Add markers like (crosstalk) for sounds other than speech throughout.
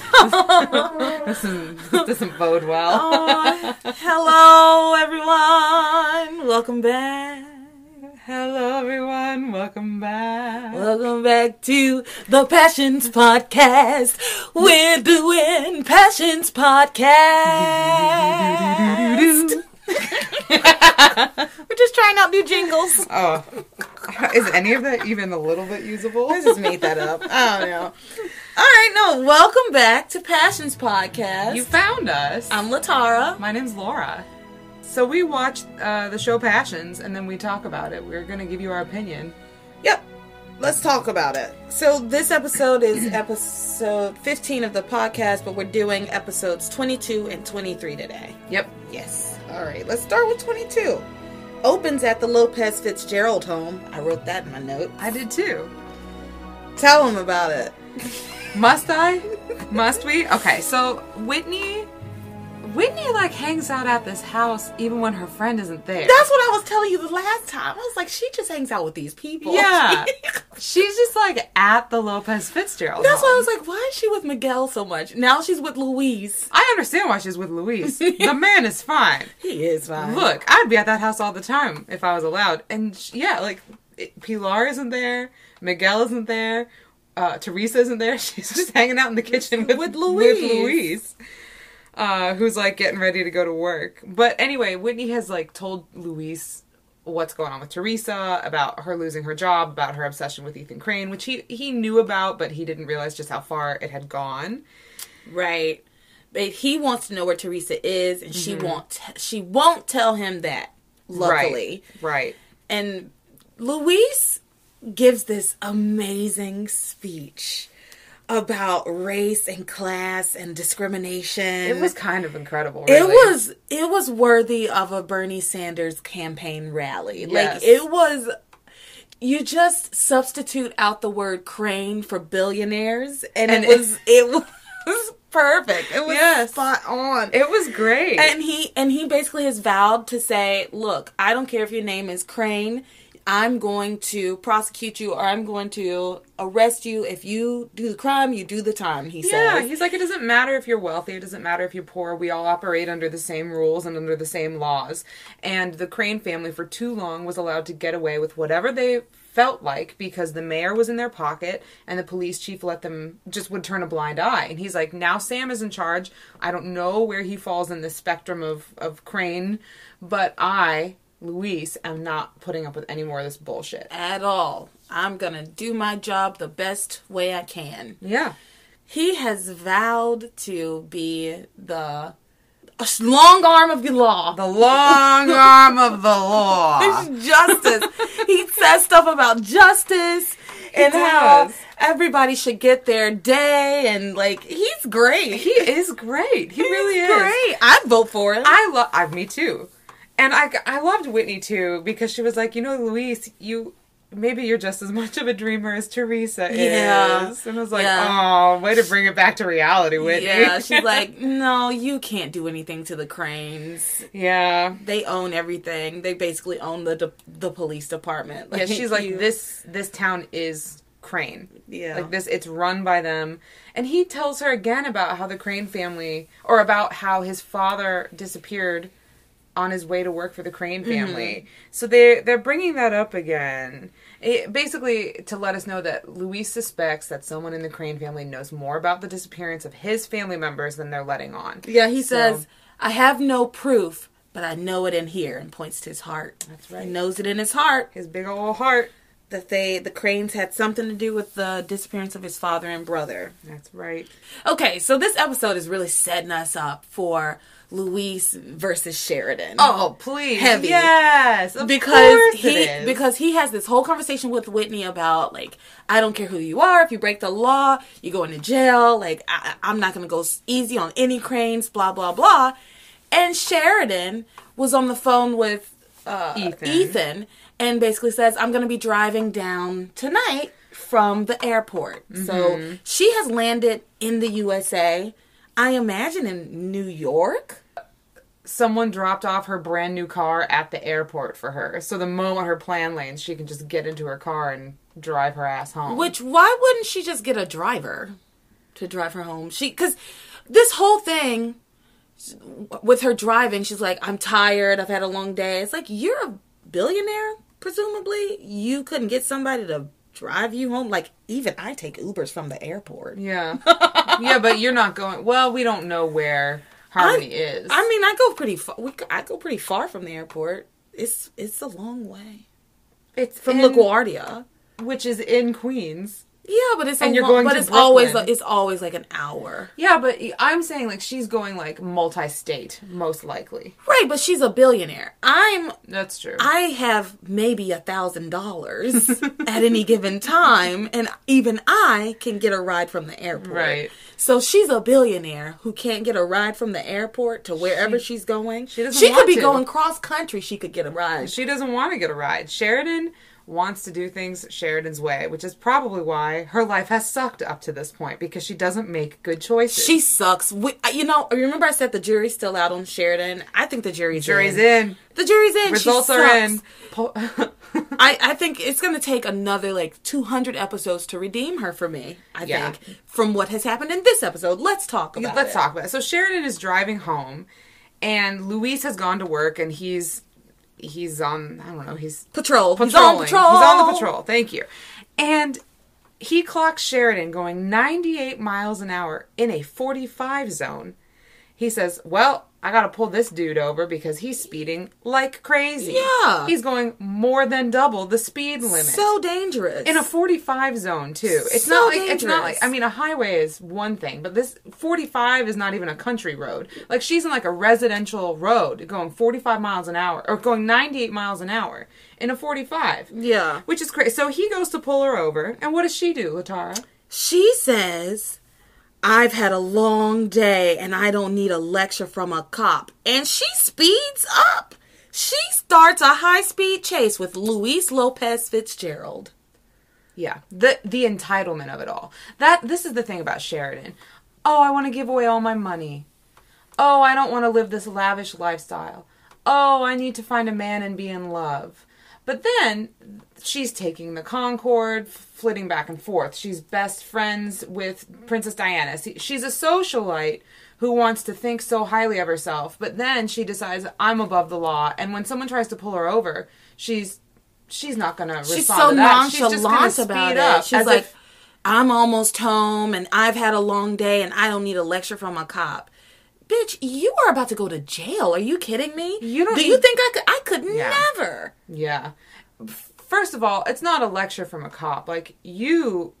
(laughs) this, is, this doesn't bode well. Oh, hello, everyone. Welcome back. Hello, everyone. Welcome back. Welcome back to the Passions Podcast. We're doing Passions Podcast. (laughs) We're just trying out new jingles. Oh, is any of that even a little bit usable? I just made that up. I don't know. All right, no, welcome back to Passions Podcast. You found us. I'm Latara. My name's Laura. So we watched uh, the show Passions, and then we talk about it. We're gonna give you our opinion. Yep. Let's talk about it. So this episode is (clears throat) episode 15 of the podcast, but we're doing episodes 22 and 23 today. Yep. Yes. All right. Let's start with 22. Opens at the Lopez Fitzgerald home. I wrote that in my note. I did too. Tell them about it. (laughs) Must I? Must we? Okay, so Whitney Whitney like hangs out at this house even when her friend isn't there. That's what I was telling you the last time. I was like, she just hangs out with these people. Yeah. (laughs) she's just like at the Lopez Fitzgerald. That's why I was like, why is she with Miguel so much? Now she's with Luis. I understand why she's with Luis. (laughs) the man is fine. He is fine. Look, I'd be at that house all the time if I was allowed. And yeah, like Pilar isn't there, Miguel isn't there, uh, Teresa isn't there. (laughs) She's just hanging out in the kitchen with, With With Luis. Luis. Uh, who's like getting ready to go to work. But anyway, Whitney has like told Luis what's going on with Teresa, about her losing her job, about her obsession with Ethan Crane, which he he knew about, but he didn't realize just how far it had gone. Right. But he wants to know where Teresa is, and she won't. She won't tell him that. Luckily, Right. Right. and Luis gives this amazing speech about race and class and discrimination. It was kind of incredible. It was it was worthy of a Bernie Sanders campaign rally. Yes. Like it was you just substitute out the word crane for billionaires and, And it was it was (laughs) perfect. It was Yes. spot on. It was great. and he and he basically has vowed to say, "Look, I don't care if your name is Crane. I'm going to prosecute you or I'm going to arrest you if you do the crime, you do the time." He yeah, says. he's like, it doesn't matter if you're wealthy, it doesn't matter if you're poor. We all operate under the same rules and under the same laws. And the Crane family, for too long, was allowed to get away with whatever they felt like because the mayor was in their pocket and the police chief let them just would turn a blind eye. And he's like, now Sam is in charge. I don't know where he falls in the spectrum of, of Crane, but I, Luis, I'm not putting up with any more of this bullshit. at all. I'm going to do my job the best way I can. Yeah. He has vowed to be the long arm of the law. The long (laughs) arm of the law. justice. he says stuff about justice and how everybody should get their day and like he's great. He is great. He really is. great. I'd vote for him. I love. I me too. And I I loved Whitney too because she was like, you know, Luis, you maybe you're just as (laughs) much of a dreamer as Teresa Yeah. is. And I was like, Yeah. oh, way to bring it back to reality, Whitney. yeah, (laughs) she's like, no, you can't do anything to the cranes. yeah. They own everything. They basically own the de- the police department. Yeah, she's like you- this. This town is Crane. Yeah. like this. It's run by them, and he tells her again about how the Crane family, or about how his father disappeared on his way to work for the Crane mm-hmm. family. So they they're bringing that up again, it, basically to let us know that Luis suspects that someone in the Crane family knows more about the disappearance of his family members than they're letting on. Yeah, he So- says, I have no proof, but I know it in here and points to his heart. That's right. He knows it in his heart His big old heart. that they the cranes had something to do with the disappearance of his father and brother. That's right. Okay, so this episode is really setting us up for Luis versus Sheridan. Oh, please. Heavy. Yes. Because he because he has this whole conversation with Whitney about like I don't care who you are if you break the law you go into jail like I, I'm not gonna go easy on any cranes blah blah blah and Sheridan was on the phone with uh, Ethan. Ethan and basically says I'm gonna be driving down tonight from the airport so Mm-hmm. she has landed in the USA I imagine in New York someone dropped off her brand new car at the airport for her. So the moment her plan lands, she can just get into her car and drive her ass home. which why wouldn't she just get a driver to drive her home. She cuz this whole thing with her driving, she's like, "I'm tired. I've had a long day." It's like, "You're a billionaire, presumably. You couldn't get somebody to drive you home. Like even I take Ubers from the airport. Yeah. (laughs) yeah, but you're not going. Well, we don't know where Harmony I, is. I mean, I go pretty far. We, I go pretty far from the airport. It's it's a long way it's from in- LaGuardia. which is in Queens. Yeah, but it's And you're going but it's always Brooklyn. it's always like an hour. Yeah, but I'm saying like she's going like multi-state, most likely. Right, but she's a billionaire. I'm That's true. I have maybe a thousand dollars (laughs) at any given time, and even I can get a ride from the airport. Right. So she's a billionaire who can't get a ride from the airport to wherever she's going. she doesn't want to. She could be to. going cross country. She could get a ride. she doesn't want to get a ride. Sheridan wants to do things Sheridan's way, which is probably why her life has sucked up to this point because she doesn't make good choices. She sucks. We, you know, remember I said the jury's still out on Sheridan. I think the jury's jury's in. in. The jury's in. She Results are sucks. in. Po- (laughs) I, I think it's going to take another like 200 episodes to redeem her for me. I Yeah. think from what has happened in this episode. Let's talk about Let's it. talk about it. So Sheridan is driving home, and Luis has gone to work, and he's he's on. I don't know. He's Patrol. He's on patrol. He's on the patrol. Thank you. And he clocks Sheridan going 98 miles an hour in a 45 zone. He says, "Well, I got to pull this dude over because he's speeding like crazy. Yeah. he's going more than double the speed limit." So dangerous. in a 45 zone too. It's So not like it's not like. I mean a highway is one thing, but this 45 is not even a country road. Like she's in like a residential road going 45 miles an hour or going 98 miles an hour in a 45. yeah. Which is crazy. So he goes to pull her over, and what does she do, Latara? She says, I've had a long day and I don't need a lecture from a cop. And she speeds up. She starts a high speed chase with Luis Lopez Fitzgerald. Yeah, the the entitlement of it all. That this is the thing about Sheridan. Oh, I want to give away all my money. Oh, I don't want to live this lavish lifestyle. Oh, I need to find a man and be in love. But then she's taking the Concorde, flitting back and forth. She's best friends with Princess Diana. She's a socialite who wants to think so highly of herself, but then she decides I'm above the law. And when someone tries to pull her over, she's she's not going to respond She's so to that. She's just nonchalant speed about up, it. She's like, if- I'm almost home and I've had a long day and I don't need a lecture from a cop. Bitch, you are about to go to jail. Are you kidding me? You don't Do you think I could? I could Yeah. never. Yeah. First of all, it's not a lecture from a cop. Like you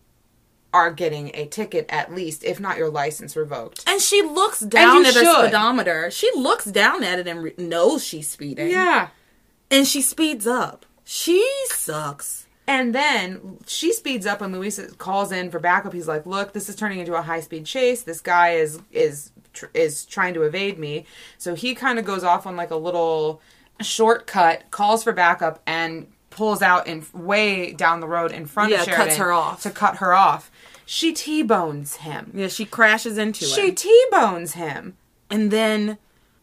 are getting a ticket at least, if not your license revoked. And she looks down at her should. speedometer. She looks down at it and re- knows she's speeding. Yeah. And she speeds up. She sucks. And then she speeds up and Luis calls in for backup. He's like, "Look, this is turning into a high-speed chase. This guy is is tr- is trying to evade me." So he kind of goes off on like a little shortcut, calls for backup and pulls out in way down the road in front Yeah, of cuts her off. to cut her off. She T-bones him. Yeah, she crashes into it. She him. T-bones him. And then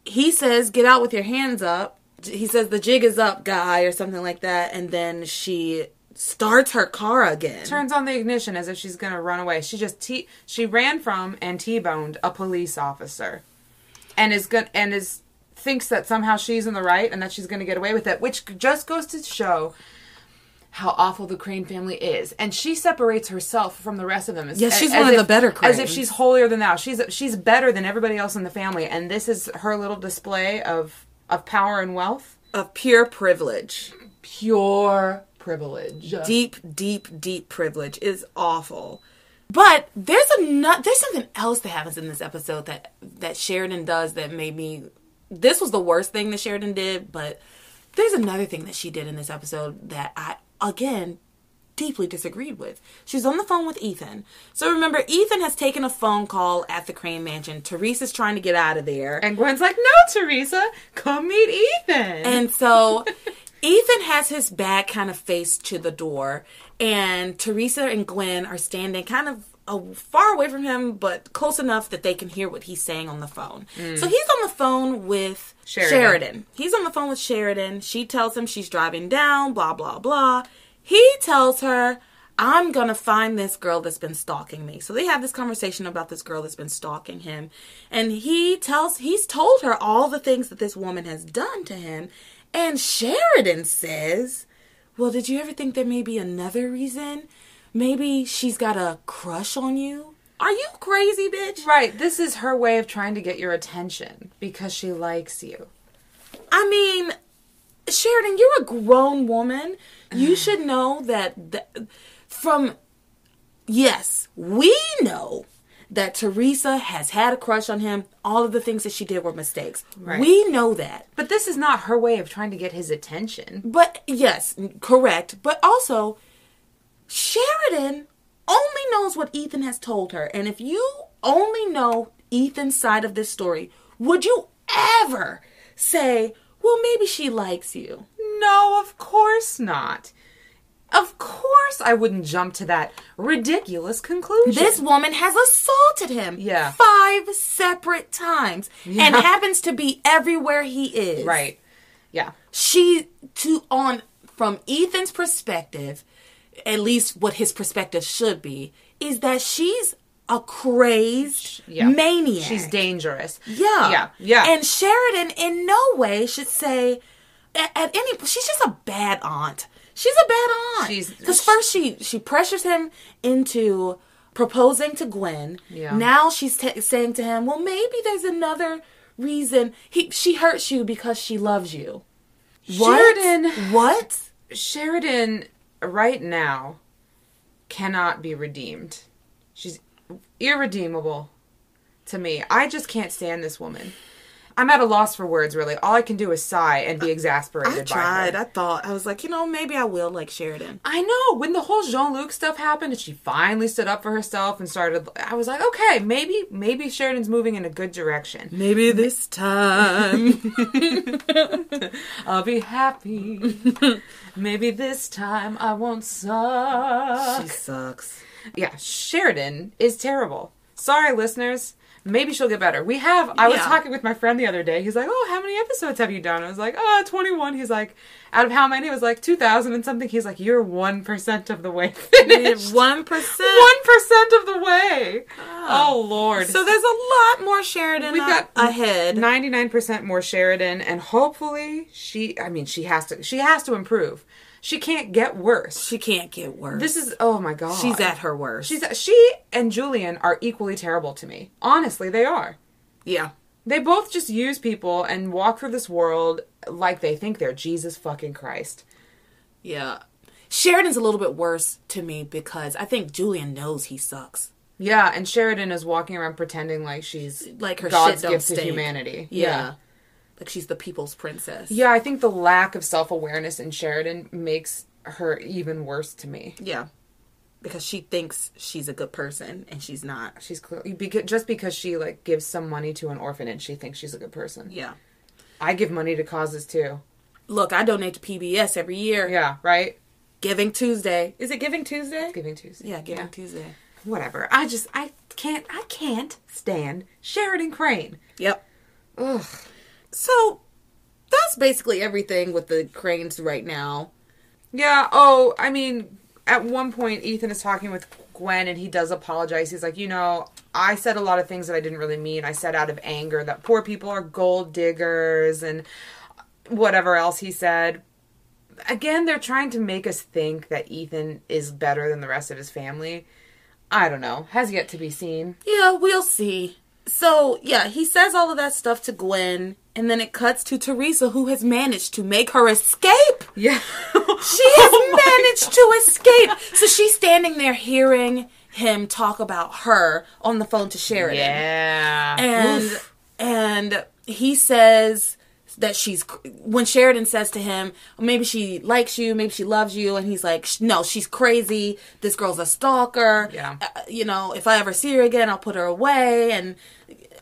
he says, Get out with your hands up. He says, The jig is up, guy, or something like that. And then she starts her car again. turns on the ignition as if she's gonna run away. She just t she ran from and t-boned a police officer, and is going and is thinks that somehow she's in the right and that she's gonna get away with it, which just goes to show how awful the Crane family is. And she separates herself from the rest of them. As, Yeah, she's as one of if- the better As if she's holier than thou. She's she's better than everybody else in the family, and this is her little display of of power and wealth. of pure privilege. Pure privilege. Deep, deep, deep privilege is awful. But there's a nut. There's something else that happens in this episode that that Sheridan does that made me. This was the worst thing that Sheridan did, but there's another thing that she did in this episode that I again deeply disagreed with. She's on the phone with Ethan. So remember, Ethan has taken a phone call at the Crane Mansion. Teresa's trying to get out of there. And Gwen's like, "No, Teresa, come meet Ethan." And so (laughs) Ethan has his back kind of faced to the door, and Teresa and Gwen are standing kind of uh, far away from him, but close enough that they can hear what he's saying on the phone. So he's on the phone with Sheridan. Sheridan. He's on the phone with Sheridan. She tells him she's driving down, blah, blah, blah. He tells her, I'm gonna find this girl that's been stalking me. So they have this conversation about this girl that's been stalking him. And he tells, he's told her all the things that this woman has done to him. And Sheridan says, Well, did you ever think there may be another reason? Maybe she's got a crush on you? Are you crazy, bitch? Right. This is her way of trying to get your attention because she likes you. I mean, Sheridan, you're a grown woman. You (sighs) should know that th- from yes, we know that Teresa has had a crush on him. All of the things that she did were mistakes. Right. We know that. But this is not her way of trying to get his attention. But yes, correct. But also, Sheridan only knows what Ethan has told her. And if you only know Ethan's side of this story, would you ever say, well, maybe she likes you? No, of course not. Of course I wouldn't jump to that ridiculous conclusion. This woman has assaulted him Yeah. five separate times and happens to be everywhere he is. Right. Yeah. She to on from Ethan's perspective, at least what his perspective should be, is that she's a crazed Yeah. maniac. She's dangerous. Yeah. Yeah. Yeah. And Sheridan in no way should say at, at any she's just a bad aunt. She's a bad aunt. She's- Cuz first she she pressures him into proposing to Gwen. Yeah. Now she's t- saying to him, "Well, maybe there's another reason he she hurts you because she loves you." What? Sheridan- What? Sheridan right now cannot be redeemed. She's irredeemable to me. I just can't stand this woman. I'm at a loss for words, really. All I can do is sigh and be exasperated I tried. by her. I thought I was like, you know, maybe I will like Sheridan. I know when the whole Jean Luc stuff happened and she finally stood up for herself and started. I was like, okay, maybe maybe Sheridan's moving in a good direction. Maybe this time. (laughs) I'll be happy. maybe this time I won't suck. she sucks. Yeah, Sheridan is terrible. Sorry, listeners. Maybe she'll get better. We have. I was Yeah. talking with my friend the other day. He's like, "Oh, how many episodes have you done?" I was like, "Oh, 21." He's like, "Out of how many?" It was like 2,000 and something. He's like, "You're one percent of the way (laughs) finished. One percent. One percent of the way." Ah. Oh Lord. So there's a lot more Sheridan We've got ahead. 99% more Sheridan and hopefully she I mean she has to she has to improve. She can't get worse. She can't get worse. This is oh my god. she's at her worst. She's she and Julian are equally terrible to me. Honestly, they are. yeah. They both just use people and walk through this world like they think they're Jesus fucking Christ. Yeah. Sheridan's a little bit worse to me because I think Julian knows he sucks. Yeah, and Sheridan is walking around pretending like she's Like her God's shit don't gift to humanity. Yeah. Like she's the people's princess. Yeah, I think the lack of self awareness in Sheridan makes her even worse to me. Yeah. Because she thinks she's a good person and she's not. She's clearly because just because she like gives some money to an orphanage, she thinks she's a good person. Yeah. I give money to causes too. Look, I donate to PBS every year. Yeah, right. Giving Tuesday. Is it Giving Tuesday? Giving Tuesday. Yeah, Giving Tuesday. Whatever. I just I can't I can't stand Sheridan Crane. Yep. Ugh. So that's basically everything with the cranes right now. Yeah. Oh, I mean, at one point, Ethan is talking with Gwen, and he does apologize. He's like, you know, I said a lot of things that I didn't really mean. I said out of anger that poor people are gold diggers and whatever else he said. Again, they're trying to make us think that Ethan is better than the rest of his family. I don't know. Has yet to be seen. Yeah, we'll see. So, yeah, he says all of that stuff to Gwen, and then it cuts to Teresa, who has managed to make her escape. Yeah. (laughs) She (laughs) has managed to escape. So she's standing there hearing him talk about her on the phone to Sheridan. Yeah. And Oof. and he says that she's when Sheridan says to him, maybe she likes you, maybe she loves you, and he's like, no, she's crazy. This girl's a stalker. Yeah. Uh, you know, if I ever see her again, I'll put her away, and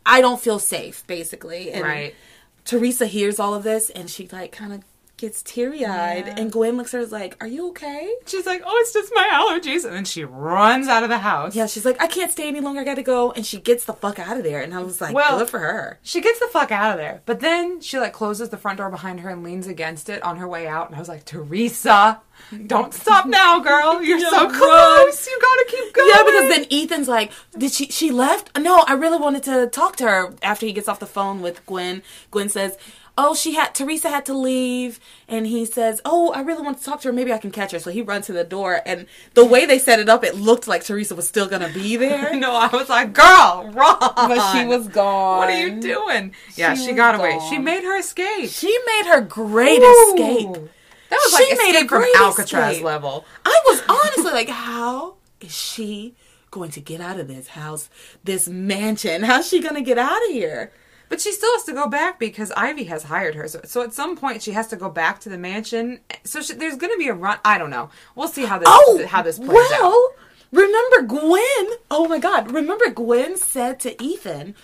I don't feel safe, basically. And Right. Teresa hears all of this, and she like kind of gets teary eyed, Yeah. and Gwen looks at her is like, "Are you okay?" She's like, "Oh, it's just my allergies," and then she runs out of the house. Yeah, she's like, "I can't stay any longer. I got to go," and she gets the fuck out of there. And I was like, Well- "Good for her." She gets the fuck out of there. But then she like closes the front door behind her and leans against it on her way out. And I was like, Teresa, don't stop now, girl. (laughs) You're so close. You gotta keep going. Yeah, because then Ethan's like, "Did she? She left? No, I really wanted to talk to her." After he gets off the phone with Gwen, Gwen says, "Oh, she had Teresa had to leave," and he says, "Oh, I really want to talk to her. Maybe I can catch her." So he runs to the door, and the way they set it up, it looked like Teresa was still gonna be (laughs) there, No, I was like, girl, wrong. but she was gone. What are you doing? Yeah, She got away. She made her escape. She made her great Ooh. escape. That was She like made a escape from Alcatraz escape. level. I was (laughs) honestly like, how is she going to get out of this house, this mansion? How's she going to get out of here? But she still has to go back because Ivy has hired her. So, so at some point she has to go back to the mansion. So she, there's going to be a run. I don't know. We'll see how this Oh, how this plays well, out. remember Gwen? Oh my God! Remember Gwen said to Ethan,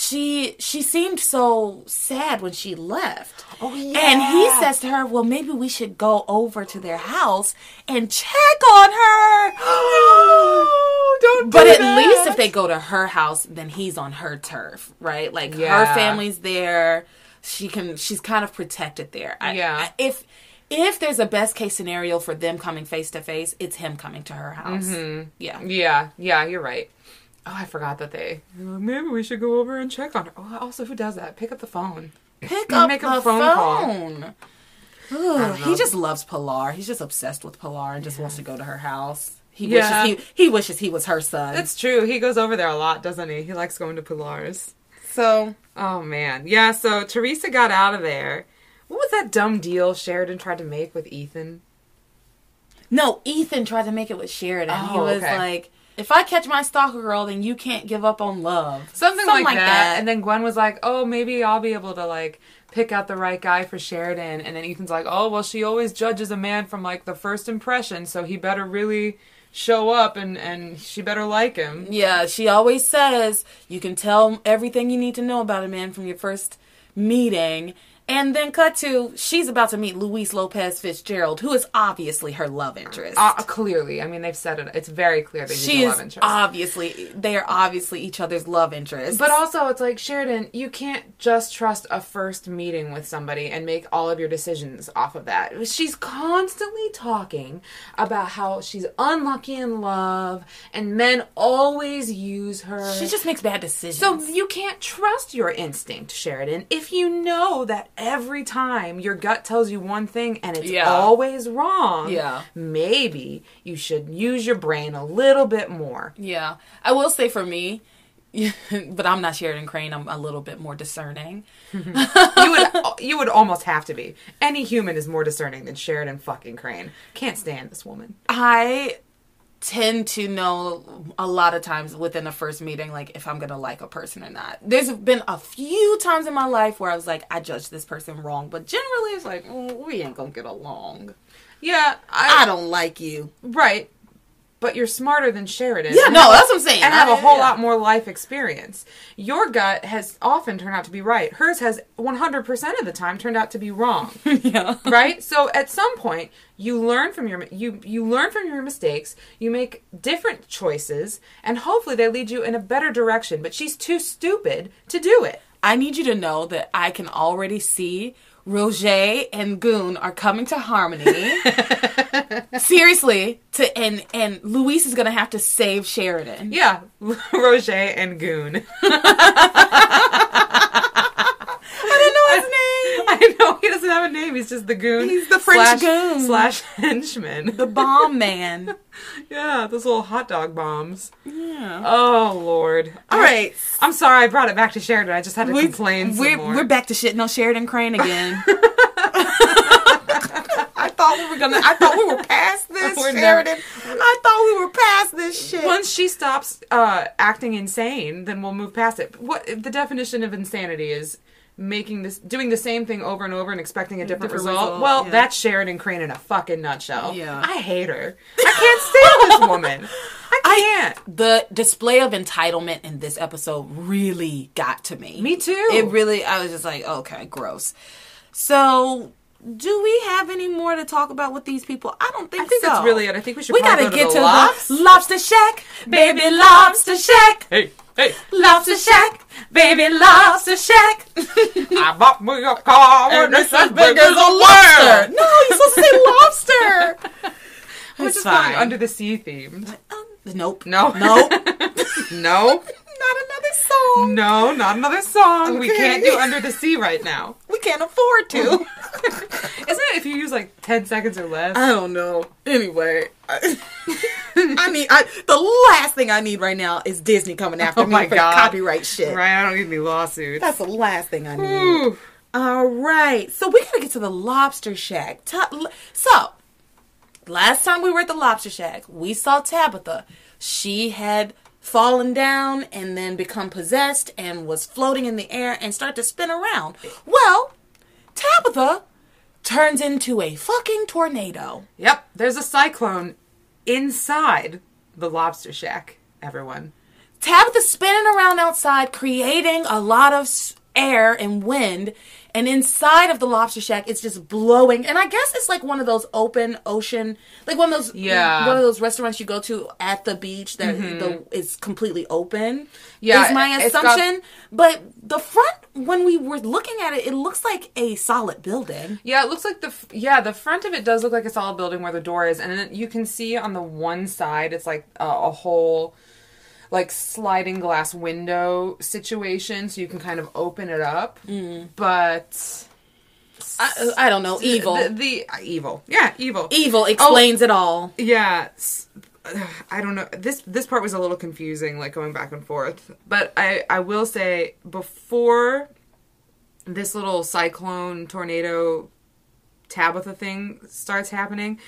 she she seemed so sad when she left. Oh, yeah. And he says to her, "Well, maybe we should go over to their house and check on her." Oh, (gasps) don't. But do at least if they go to her house, then he's on her turf, right? Like Yeah. her family's there. She can. She's kind of protected there. I- Yeah. I- if if there's a best case scenario for them coming face to face, it's him coming to her house. Mm-hmm. Yeah. Yeah, yeah, you're right. Oh, I forgot that they. Maybe we should go over and check on her. Oh, also, who does that? Pick up the phone. Pick up Make a the phone phone. call. He just loves Pilar. He's just obsessed with Pilar and just wants to go to her house. He Yeah. wishes he, he wishes he was her son. That's true. He goes over there a lot, doesn't he? He likes going to Pilar's. so Oh man, yeah. So Teresa got out of there. What was that dumb deal Sheridan tried to make with Ethan? No, Ethan tried to make it with Sheridan. he Oh, was okay. like, "If I catch my stalker girl, then you can't give up on love." Something, like, that. And then Gwen was like, "Oh, maybe I'll be able to like pick out the right guy for Sheridan." And then Ethan's like, "Oh, well, she always judges a man from like the first impression, so he better really show up and and she better like him." yeah, she always says you can tell everything you need to know about a man from your first meeting. And then cut to she's about to meet Luis Lopez Fitzgerald, who is obviously her love interest. Uh, clearly, I mean, they've said it. It's very clear that she is love interest. obviously they are obviously each other's love interest. But also, it's like Sheridan, you can't just trust a first meeting with somebody and make all of your decisions off of that. She's constantly talking about how she's unlucky in love and men always use her. she just makes bad decisions. so you can't trust your instinct, Sheridan, if you know that every time your gut tells you one thing and it's Yeah. always wrong. Yeah. Maybe you should use your brain a little bit more. Yeah, I will say for me, (laughs) but I'm not Sheridan Crane. I'm a little bit more discerning. you would (laughs) you would almost have to be. Any human is more discerning than Sheridan fucking Crane. Can't stand this woman. I tend to know a lot of times within the first meeting, like if I'm gonna like a person or not. There's been a few times in my life where I was like, I judged this person wrong, but generally it's like mm, we ain't gonna get along. Yeah, I I, don't like you. right. But you're smarter than Sheridan. Yeah, no, that's what I'm saying. and have a whole yeah. lot more life experience. Your gut has often turned out to be right. Hers has 100% of the time turned out to be wrong. (laughs) yeah. right? So at some point, you learn from your you you learn from your mistakes. You make different choices, and hopefully they lead you in a better direction. But she's too stupid to do it. I need you to know that I can already see Roger and Goon are coming to harmony. (laughs) Seriously, to and and Luis is gonna have to save Sheridan. Yeah, (laughs) Roger and Goon. (laughs) I didn't know his name. I know he doesn't have a name. He's just the Goon. He's the French slash, goon. slash (laughs) henchman. The bomb man. (laughs) yeah, those little hot dog bombs. Yeah. Oh Lord. All right. I'm sorry I brought it back to Sheridan. I just had to complain some we're, we're back to shit. No Sheridan Crane again. (laughs) I thought we were gonna. I thought we were past this, We're never- Sheridan. I thought we were past this shit. Once she stops uh, acting insane, then we'll move past it. What the definition of insanity is? Making this, doing the same thing over and over and expecting a different, Different result. result, Well, yeah. that's Sheridan Crane in a fucking nutshell. Yeah. I hate her. I can't stand this (laughs) woman. I can't. the display of entitlement in this episode really got to me. Me too. It really, I was just like, okay, gross. So do we have any more to talk about with these people? I don't think, so. I think so. that's really it. I think we should. We gotta go get to to the lofts. the lobster shack, baby lobster shack, Hey, hey! lobster shack, baby lobster shack. I bought me a car (laughs) And and it's as big as a lobster. No, you're supposed to say (laughs) lobster. We're It's just going fine. under the sea themed. Um, nope. No, (laughs) No. no, Not another song. no, not another song. We can't do under the sea right now. (laughs) We can't afford to. (laughs) Isn't it if you use like ten seconds or less? I don't know. Anyway, I, I need I, the last thing I need right now is Disney coming after Oh me my for God. copyright shit. right, I don't need any lawsuits. That's the last thing I need. Ooh. All right, so we gotta get to the Lobster Shack. So, last time we were at the Lobster Shack, we saw Tabitha. She had fallen down and then become possessed and was floating in the air and start to spin around. Well, Tabitha turns into a fucking tornado. Yep, there's a cyclone inside the lobster shack. Everyone. Tabitha's spinning around outside, creating a lot of air and wind. And inside of the lobster shack, it's just blowing. And I guess it's like one of those open ocean, like one of those, Yeah. one of those restaurants you go to at the beach that mm-hmm. the is completely open. Yeah, is my it's got- assumption. but the front, when we were looking at it, it looks like a solid building. Yeah, it looks like the yeah the front of it does look like a solid building where the door is, and then you can see on the one side it's like a, a whole like sliding glass window situation, so you can kind of open it up. But I, I don't know, evil. the, the uh, evil, yeah, evil, evil explains it all. yeah. I don't know. This this part was a little confusing, like going back and forth. But I I will say before this little cyclone tornado Tabitha thing starts happening,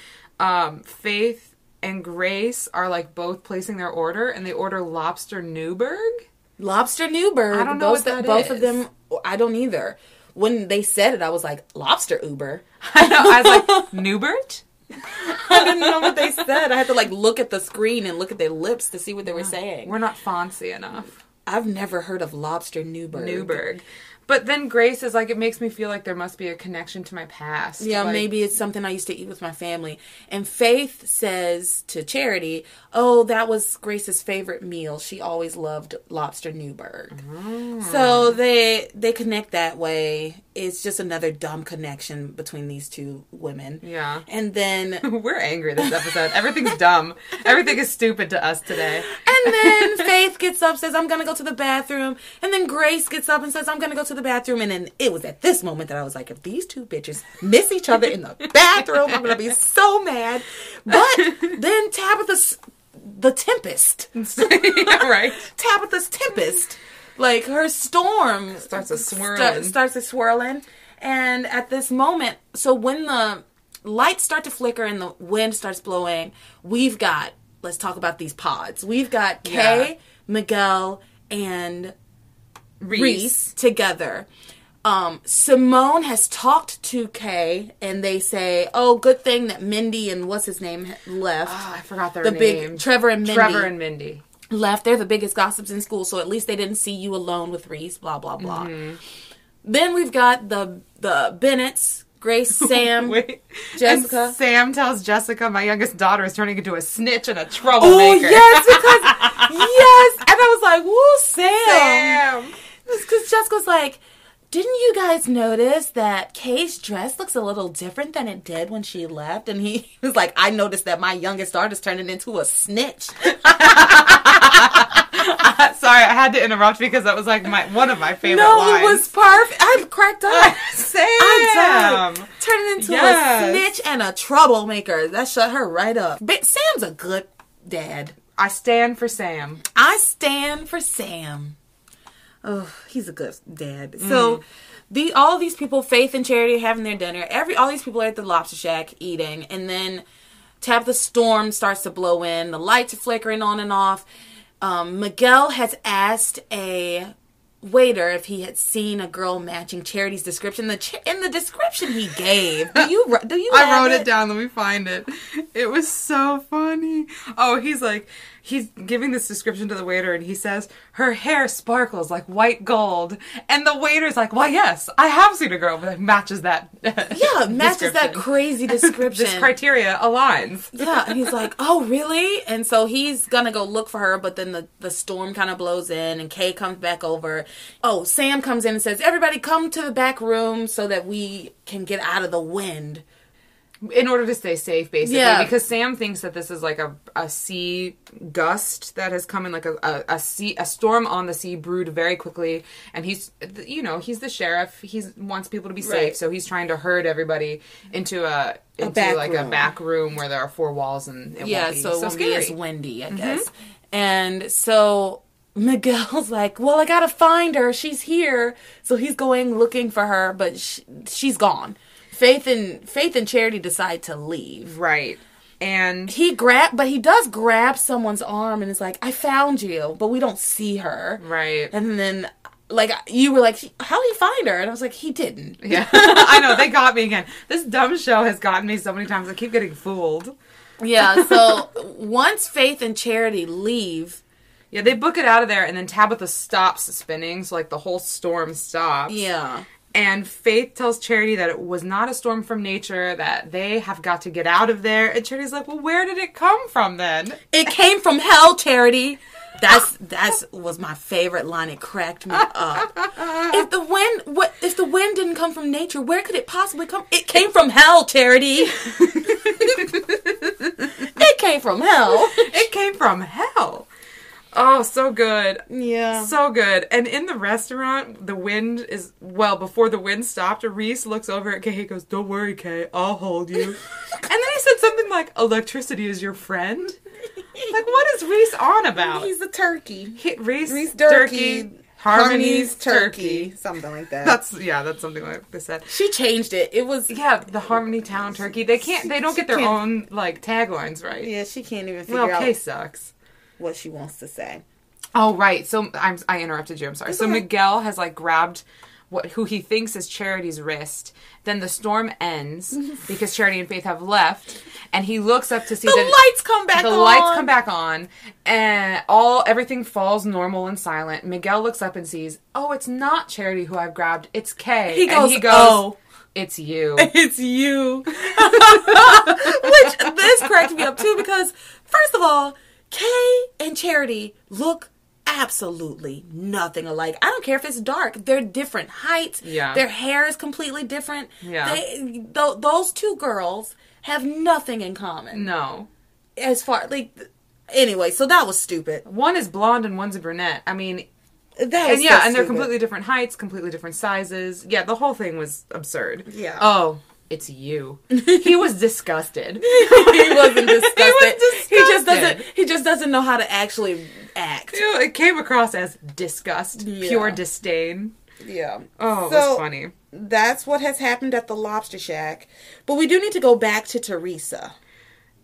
um, Faith and Grace are like both placing their order, and they order lobster Newburg. Lobster Newberg. I don't know both, what that both of them. I don't either. When they said it, I was like, "Lobster Uber." (laughs) I know. I was like (laughs) Newbert. I didn't know what they said. I had to like look at the screen and look at their lips to see what they were saying. We're not fancy enough. I've never heard of Lobster Newberg. Newburg. But then Grace is like, it makes me feel like there must be a connection to my past. Yeah, Like, maybe it's something I used to eat with my family. And Faith says to Charity, "Oh, that was Grace's favorite meal. She always loved lobster Newburg." Mm. So they they connect that way. It's just another dumb connection between these two women. Yeah. And then (laughs) We're angry this episode. Everything's dumb. Everything is stupid to us today. And then Faith gets up, says, I'm going to go to the bathroom. And then Grace gets up and says, I'm going to go to the bathroom. And then it was at this moment that I was like, if these two bitches miss each other in the (laughs) bathroom, I'm going to be so mad. But then Tabitha's the Tempest. (laughs) yeah, right. Tabitha's Tempest. Like her storm Starts a swirling. sta- starts a swirling. And at this moment, so when the lights start to flicker and the wind starts blowing, we've got, let's talk about these pods. We've got Kay, Yeah. Miguel, and Reese. Reese together. Um, Simone has talked to Kay, and they say, "Oh, good thing that Mindy and what's his name left." Oh, I forgot their the names. big Trevor and Mindy Trevor and Mindy. Left. They're the biggest gossips in school, so at least they didn't see you alone with Reese. Blah blah blah. Mm-hmm. Then we've got the the Bennetts, Grace, (laughs) Sam, Wait. Jessica. And Sam tells Jessica, my youngest daughter is turning into a snitch and a troublemaker. Oh yes, because (laughs) yes, and I was like, "Woo, Sam!" Sam. Because Jessica's like, "Didn't you guys notice that Kay's dress looks a little different than it did when she left?" And he (laughs) was like, "I noticed that my youngest daughter's turning into a snitch." (laughs) Sorry, I had to interrupt because that was like my one of my favorite no, lines. it was perfect. I cracked up. Sam. I died. Turning into Yes. a snitch and a troublemaker. That shut her right up. But Sam's a good dad. I stand for Sam. I stand for Sam. Oh, he's a good dad. So the all these people, Faith and Charity, are having their dinner. Every all these people are at the Lobster Shack eating, and then tap the Storm starts to blow in. The lights are flickering on and off. Um, Miguel has asked a waiter if he had seen a girl matching Charity's description. The ch- in the description he gave, do you do you? (laughs) I wrote it down. Let me find it. It was so funny. Oh, he's like, he's giving this description to the waiter and he says her hair sparkles like white gold and the waiter's like well yes i have seen a girl that matches that (laughs) Yeah, matches that (laughs) crazy description. this criteria aligns yeah, and he's like, "Oh, really?" And so he's gonna go look for her, but then the the storm kind of blows in, and Kay comes back over. Oh, Sam comes in and says, "Everybody, come to the back room so that we can get out of the wind." In order to stay safe basically Yeah. because sam thinks that this is like a, a sea gust that has come in like a, a, a sea a storm on the sea brewed very quickly and he's you know he's the sheriff he wants people to be safe Right. so he's trying to herd everybody into a into back like a back room where there are four walls and it yeah, be so be scary. as windy, I mm-hmm. guess. And so Miguel's (laughs) like, "Well, I gotta find her. She's here." So he's going looking for her, but sh- she's gone. Faith and Faith and Charity decide to leave. right and He grab, but he does grab someone's arm and is like, "I found you," but we don't see her. right And then, like you were like, "How did he find her?" And I was like, "He didn't." yeah (laughs) (laughs) i know they got me again this dumb show has gotten me so many times i keep getting fooled Yeah. (laughs) So once Faith and Charity leave, yeah they book it out of there and then tabitha stops spinning so like the whole storm stops yeah. And Faith tells Charity that it was not a storm from nature, that they have got to get out of there. And Charity's like, well, where did it come from then? It came from hell, Charity. That's that's was my favorite line. It cracked me up. (laughs) If the wind, what if the wind didn't come from nature? Where could it possibly come? It came from hell, Charity. (laughs) it came from hell. It came from hell. Oh, so good. Yeah. So good. And in the restaurant, the wind is, well, before the wind stopped, Reese looks over at Kay. He goes, Don't worry, Kay, I'll hold you. (laughs) and then he said something like, Electricity is your friend? Like, what is Reese on about? He's a turkey. He- Reese, Reese Turkey, Harmony's Turkey. something like that. That's, yeah, that's something like they said. she changed it. It was Yeah, the Harmony Town Turkey. They can't. They don't get their own like taglines right. yeah. She can't even figure Well, out Kay sucks. What she wants to say. Oh right. So I'm. I interrupted you. I'm sorry. So okay. Miguel has like grabbed what who he thinks is Charity's wrist. Then the storm ends (laughs) because Charity and Faith have left, and he looks up to see The lights come back the on. lights come back on, and all everything falls normal and silent. Miguel looks up and sees, oh, it's not Charity who I've grabbed. It's Kay. He and he goes, "Oh." it's you. (laughs) it's you. (laughs) Which this cracked me up too because first of all, Kay and Charity look absolutely nothing alike. I don't care if it's dark. They're different heights. Yeah. Their hair is completely different. Yeah. They, th- those two girls have nothing in common. no. As far like anyway, so that was stupid. One is blonde and one's a brunette. I mean, That and yeah, so and they're completely different heights, completely different sizes. Yeah, the whole thing was absurd. Yeah. Oh, it's you. (laughs) He was disgusted. (laughs) he wasn't disgusted. He just disgusted. doesn't. He just doesn't know how to actually act. You know, it came across as disgust, Yeah. pure disdain. Yeah. Oh, it So- was funny. That's what has happened at the Lobster Shack. But we do need to go back to Teresa.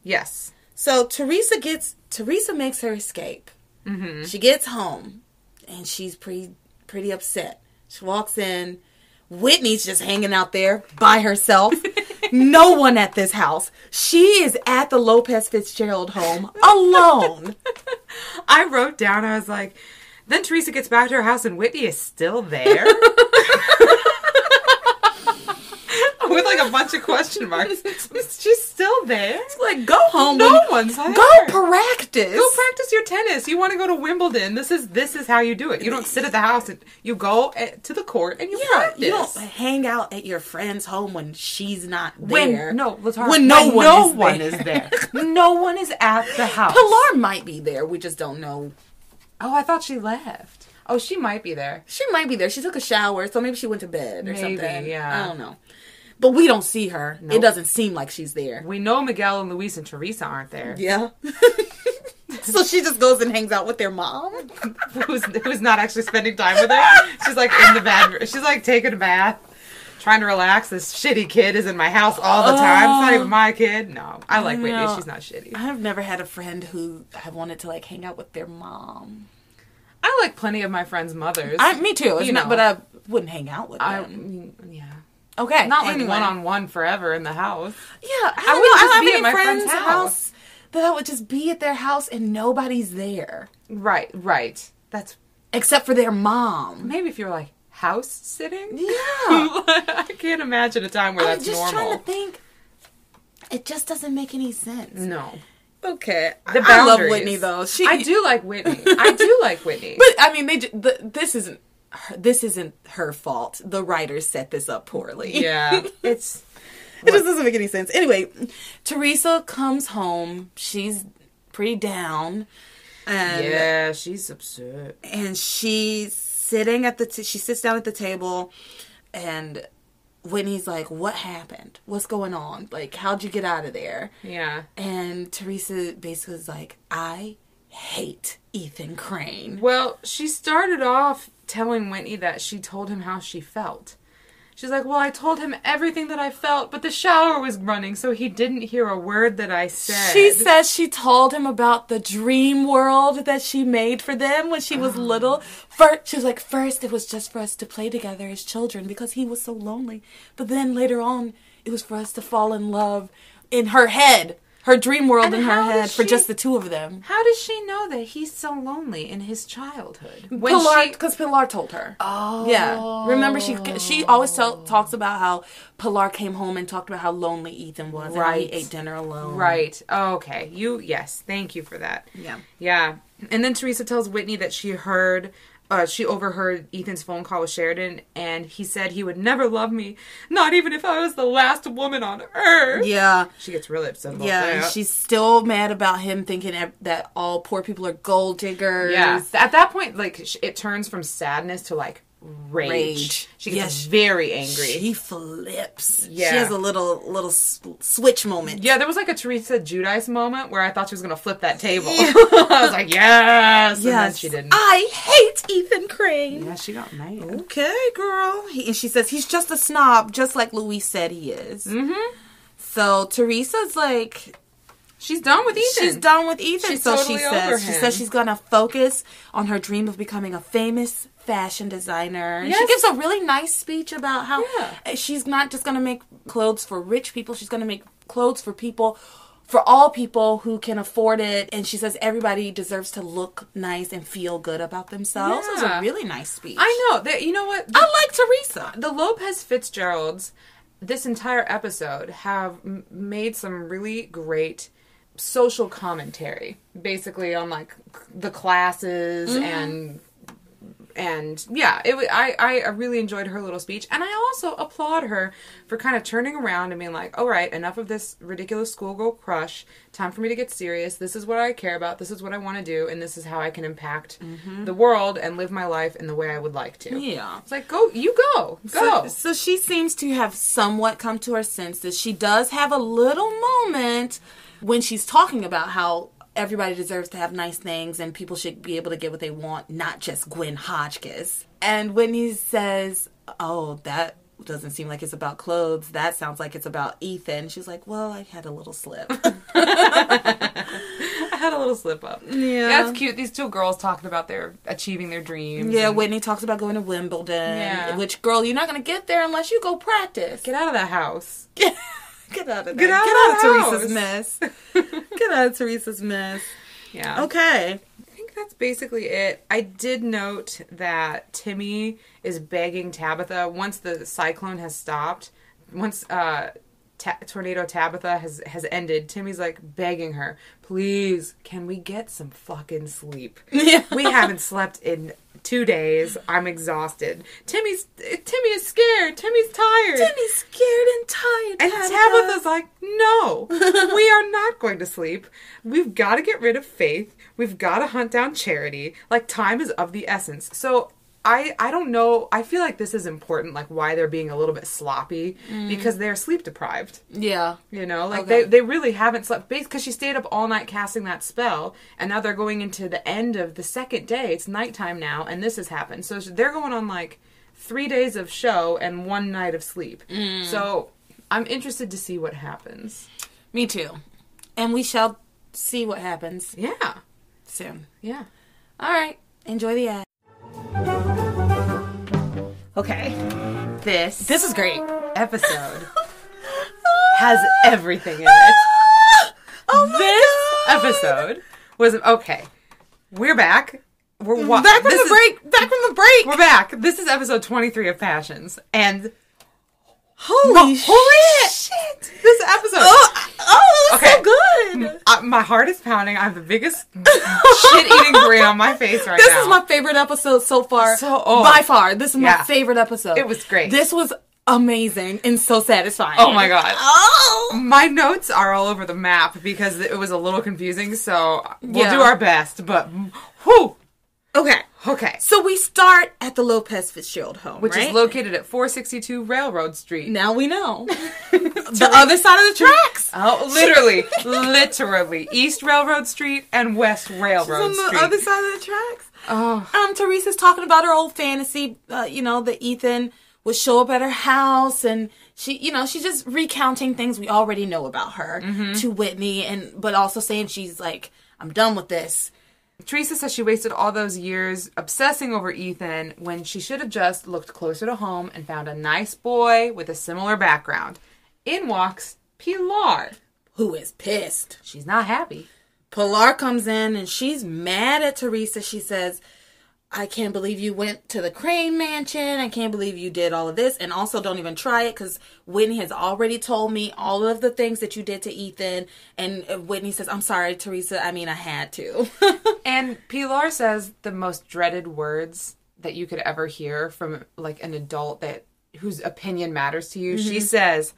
Yes. So Teresa gets Teresa makes her escape. Mm-hmm. She gets home, and she's pretty pretty upset. She walks in. Whitney's just hanging out there by herself. no (laughs) one at this house. She is at the Lopez Fitzgerald home alone. (laughs) I wrote down, I was like, then Teresa gets back to her house and Whitney is still there? (laughs) With like a bunch of question (laughs) marks. She's still there? like, go home. No when- one's there. Go practice. Go practice your tennis. You want to go to Wimbledon. This is this is how you do it. You don't sit at the house. And you go eh, to the court and you Yeah, practice. you don't hang out at your friend's home when she's not when there. no, Latara, when no one, no is, one there. is there. (laughs) no one is at the house. Pilar might be there. We just don't know. Oh, I thought she left. Oh, she might be there. She might be there. She took a shower, so maybe she went to bed or Maybe, something. yeah. I don't know. But we don't see her. It doesn't seem like she's there. We know Miguel and Luis and Teresa aren't there. Yeah. (laughs) so she just goes and hangs out with their mom. (laughs) who's who's not actually spending time with her. She's like in the bed. She's like taking a bath, trying to relax. This shitty kid is in my house all the time. It's not even oh. my kid. No, I like Whitney. She's not shitty. I've never had a friend who I wanted to like hang out with their mom. I like plenty of my friends' mothers. I, me too. It's You not, know. but I wouldn't hang out with I them. mean, yeah, okay, not like anyway. one on one forever in the house. Yeah, I, I wouldn't know. just I be don't at my have any friend's friends' house. house that I would just be at their house and nobody's there Right, right. That's except for their mom. maybe if you're like house sitting. Yeah. (laughs) I can't imagine a time where I'm that's just normal. trying to think. It just doesn't make any sense. No. Okay, The I love. Whitney though. She, I do like Whitney. (laughs) I do like Whitney. but I mean, they. ju- The, this isn't. Her, this isn't her fault. The writers set this up poorly. yeah, (laughs) it's it just doesn't make any sense. Anyway, Teresa comes home. She's pretty down, and yeah, she's upset. and she's sitting at the. T- she sits down at the table, and Whitney's like, "What happened? What's going on? Like, how'd you get out of there?" Yeah. And Teresa basically is like, "I hate Ethan Crane." Well, she started off telling Whitney that she told him how she felt. She's like, "Well, I told him everything that I felt, but the shower was running, so he didn't hear a word that I said." She says she told him about the dream world that she made for them when she was Oh. little. (sighs) First, she was like, first it was just for us to play together as children because he was so lonely. But then later on, it was for us to fall in love in her head, her dream world And in her head does for just the two of them. How does she know that he's so lonely in his childhood? Pilar, because Pilar told her. Oh. Yeah, remember she she always tell, talks about how Pilar came home and talked about how lonely Ethan was, and Right. he ate dinner alone. Right. Oh, okay. You yes. Thank you for that. Yeah. Yeah. And then Teresa tells Whitney that she heard uh, she overheard Ethan's phone call with Sheridan, and he said he would never love me, not even if I was the last woman on earth. Yeah. She gets really upset about Yeah, that. she's still mad about him thinking that all poor people are gold diggers. yeah. At that point, like it turns from sadness to like rage. Rage. She gets Yes. very angry. She flips. Yeah. She has a little little switch moment. yeah, there was like a Teresa Giudice moment where I thought she was gonna flip that table. (laughs) I was like, yes. And then she didn't. I hate Ethan Crane. yeah, she got mad. Okay, girl. He, and she says he's just a snob, just like Luis said he is. Mm-hmm. So Teresa's like, She's done with Ethan. she's done with Ethan. She's so totally she over says she says she's gonna focus on her dream of becoming a famous fashion designer. And She gives a really nice speech about how Yeah. Eh, she's not just gonna make clothes for rich people. She's gonna make clothes for people. For all people who can afford it, and she says everybody deserves to look nice and feel good about themselves. It was a really nice speech. I know that. You know what? I like Teresa. the Lopez Fitzgeralds this entire episode have m- made some really great social commentary basically on like the classes mm-hmm. and and yeah it I, I really enjoyed her little speech. And i also applaud her for kind of turning around and being like all right enough of this ridiculous schoolgirl crush. Time for me to get serious. This is what i care about. This is what i want to do. And this is how i can impact mm-hmm. the world and live my life in the way i would like to. Yeah. it's like go you go. Go. So, so she seems to have somewhat come to her senses. She does have a little moment when she's talking about how everybody deserves to have nice things and people should be able to get what they want, not just Gwen Hotchkiss. And Whitney says, "Oh, that doesn't seem like it's about clothes. That sounds like it's about Ethan." She's like, "Well, I had a little slip." (laughs) I had a little slip up. Yeah. That's cute. These two girls talking about their achieving their dreams. yeah, and- Whitney talks about going to Wimbledon. Yeah. Which girl, you're not going to get there unless you go practice. Get out of that house. (laughs) (laughs) Get, out of Get out Get of out of Teresa's mess. (laughs) Get out of Teresa's mess. Yeah. Okay. I think that's basically it. I did note that Timmy is begging Tabitha once the cyclone has stopped, once uh ta- tornado Tabitha has has ended. Timmy's like begging her, "Please, can we get some fucking sleep? (laughs) Yeah. we haven't slept in 2 days. I'm exhausted. Timmy's Timmy is scared. Timmy's tired." Timmy's scared and tired. And Tabitha's like, no, (laughs) we are not going to sleep. We've got to get rid of Faith. We've got to hunt down Charity. Like, time is of the essence. So, I, I don't know. I feel like this is important, like why they're being a little bit sloppy mm. because they're sleep deprived. Yeah. You know, like Okay. they, they really haven't slept because she stayed up all night casting that spell, and now they're going into the end of the second day. It's nighttime now, and this has happened. So they're going on like three days of show and one night of sleep. Mm. So I'm interested to see what happens. Me too. And we shall see what happens Yeah, soon. yeah. All right. Enjoy the ad. Okay, this This is great. episode (laughs) has everything in it. (gasps) Oh my this episode was okay. We're back. We're wa- Back from this the is- break. Back from the break. We're back. This is episode 23 of Passions. And Holy holy shit. shit! This episode. Oh, oh, Okay. so good. Uh, my heart is pounding. I have the biggest shit eating (laughs) grin on my face right This now. This is my favorite episode so far. So- oh. by far, this is Yeah. my favorite episode. It was great. This was amazing and so satisfying. Oh my God. Oh. my notes are all over the map because it was a little confusing. So we'll Yeah. do our best. But whew. Okay. Okay. So we start at the Lopez Fitzgerald home, Which right? is located at 462 Railroad Street. Now we know. (laughs) the other side of the tracks. Oh, literally, literally, East Railroad Street and West Railroad Street. on the other side of the tracks. oh, Um, Teresa's talking about her old fantasy, uh, you know, that Ethan would show up at her house and she, you know, she's just recounting things we already know about her to Whitney and, but also saying she's like, I'm done with this. Teresa says she wasted all those years obsessing over Ethan when she should have just looked closer to home and found a nice boy with a similar background. In walks Pilar. Who is pissed? She's not happy. Pilar comes in and she's mad at Teresa. She says, I can't believe you went to the Crane Mansion. I can't believe you did all of this. And also, don't even try it because Whitney has already told me all of the things that you did to Ethan. And uh, Whitney says, I'm sorry, Teresa. I mean, I had to. (laughs) And Pilar says the most dreaded words that you could ever hear from like an adult that whose opinion matters to you. She says,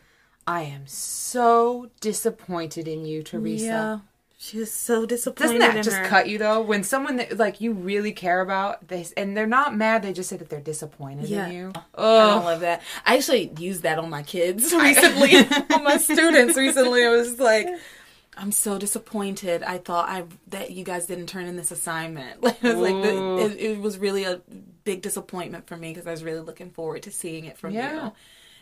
"I am so disappointed in you, Teresa." She was so disappointed. Doesn't that in just her. cut you though? When someone that like you really care about, they and they're not mad, they just say that they're disappointed Yeah. in you. I Oh, don't love that. I actually used that on my kids (laughs) recently, (laughs) on my students recently. I was like, I'm so disappointed. I thought I that you guys didn't turn in this assignment. Like, (laughs) it was like the, it, it was really a big disappointment for me because I was really looking forward to seeing it from Yeah. you.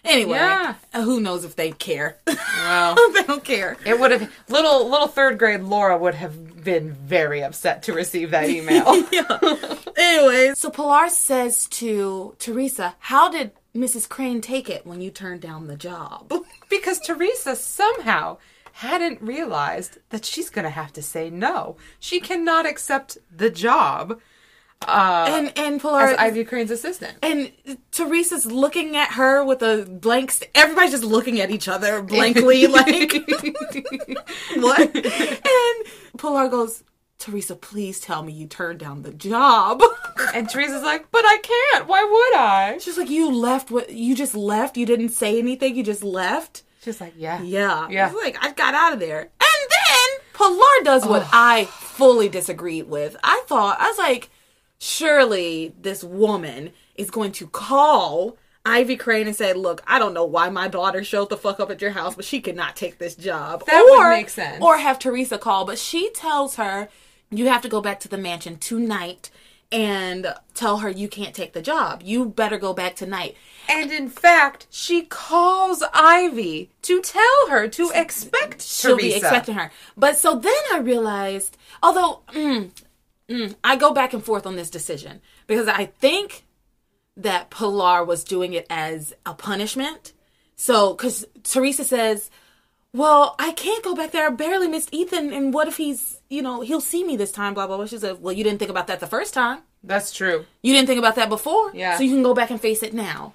Anyway, Yeah. uh, who knows if they care? well, (laughs) they don't care. it would have little little third grade Laura would have been very upset to receive that email. (laughs) Anyway, so Pilar says to Teresa, "How did Mrs. Crane take it when you turned down the job?" (laughs) because Teresa somehow hadn't realized that she's going to have to say no. She cannot accept the job uh, And and Pilar as Ivy Crane's assistant. And Teresa's looking at her with a blank. St- Everybody's just looking at each other blankly, (laughs) like (laughs) what? And Pilar goes, "Teresa, please tell me you turned down the job." (laughs) and Teresa's like, "But I can't. Why would I?" She's like, "You left. What? You just left. You didn't say anything. You just left." She's like, "Yeah, Yeah, Yeah. She's like I got out of there, and then Pilar does what I fully disagreed with. I thought I was like, surely this woman is going to call Ivy Crane and say, "Look, I don't know why my daughter showed the fuck up at your house, but she cannot take this job." That would make sense. Or have Teresa call, but she tells her, "You have to go back to the mansion tonight." And tell her you can't take the job. You better go back tonight. And in fact, she calls Ivy to tell her to expect she'll Teresa. be expecting her. But so then I realized, although mm, mm, I go back and forth on this decision because I think that Pilar was doing it as a punishment. So, because Teresa says, "Well, I can't go back there. I barely missed Ethan, and what if he's, you know, he'll see me this time?" Blah blah blah. She said, "Well, you didn't think about that the first time. That's true. You didn't think about that before. Yeah. So you can go back and face it now."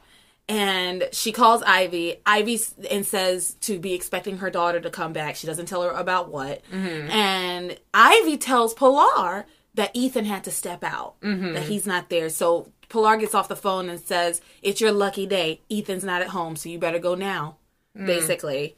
And she calls Ivy. Ivy and says to be expecting her daughter to come back. She doesn't tell her about what. And Ivy tells Pilar that Ethan had to step out, that mm-hmm. he's not there. So Pilar gets off the phone and says, "It's your lucky day. Ethan's not at home, so you better go now." Mm. Basically.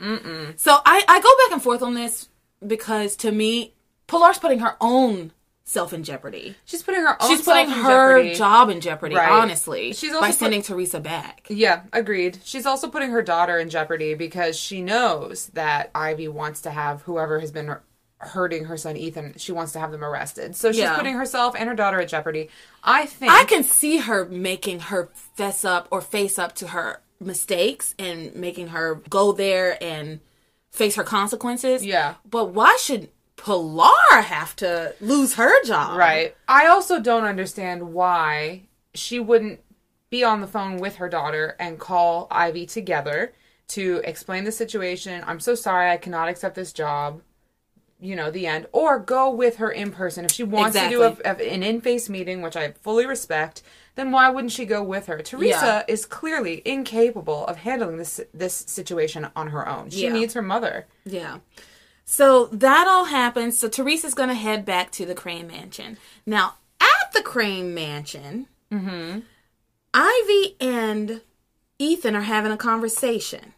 So I I go back and forth on this because to me, Pilar's putting her own self in jeopardy. She's putting her own She's putting her jeopardy. job in jeopardy, Right. honestly. She's also by put- sending Teresa back. Yeah, agreed. She's also putting her daughter in jeopardy because she knows that Ivy wants to have whoever has been hurting her son Ethan, she wants to have them arrested. So she's Yeah. putting herself and her daughter at jeopardy. I think I can see her making her fess up or face up to her mistakes and making her go there and face her consequences. Yeah. But why should Pilar have to lose her job? Right. I also don't understand why she wouldn't be on the phone with her daughter and call Ivy together to explain the situation. I'm so sorry I cannot accept this job. You know the end or go with her in person if she wants to do a, a- an in-face meeting which i fully respect then why wouldn't she go with her teresa Yeah. is clearly incapable of handling this this situation on her own she Yeah. needs her mother Yeah. So that all happens. So Teresa's going to head back to the Crane Mansion. Now, at the Crane Mansion, mm-hmm. Ivy and Ethan are having a conversation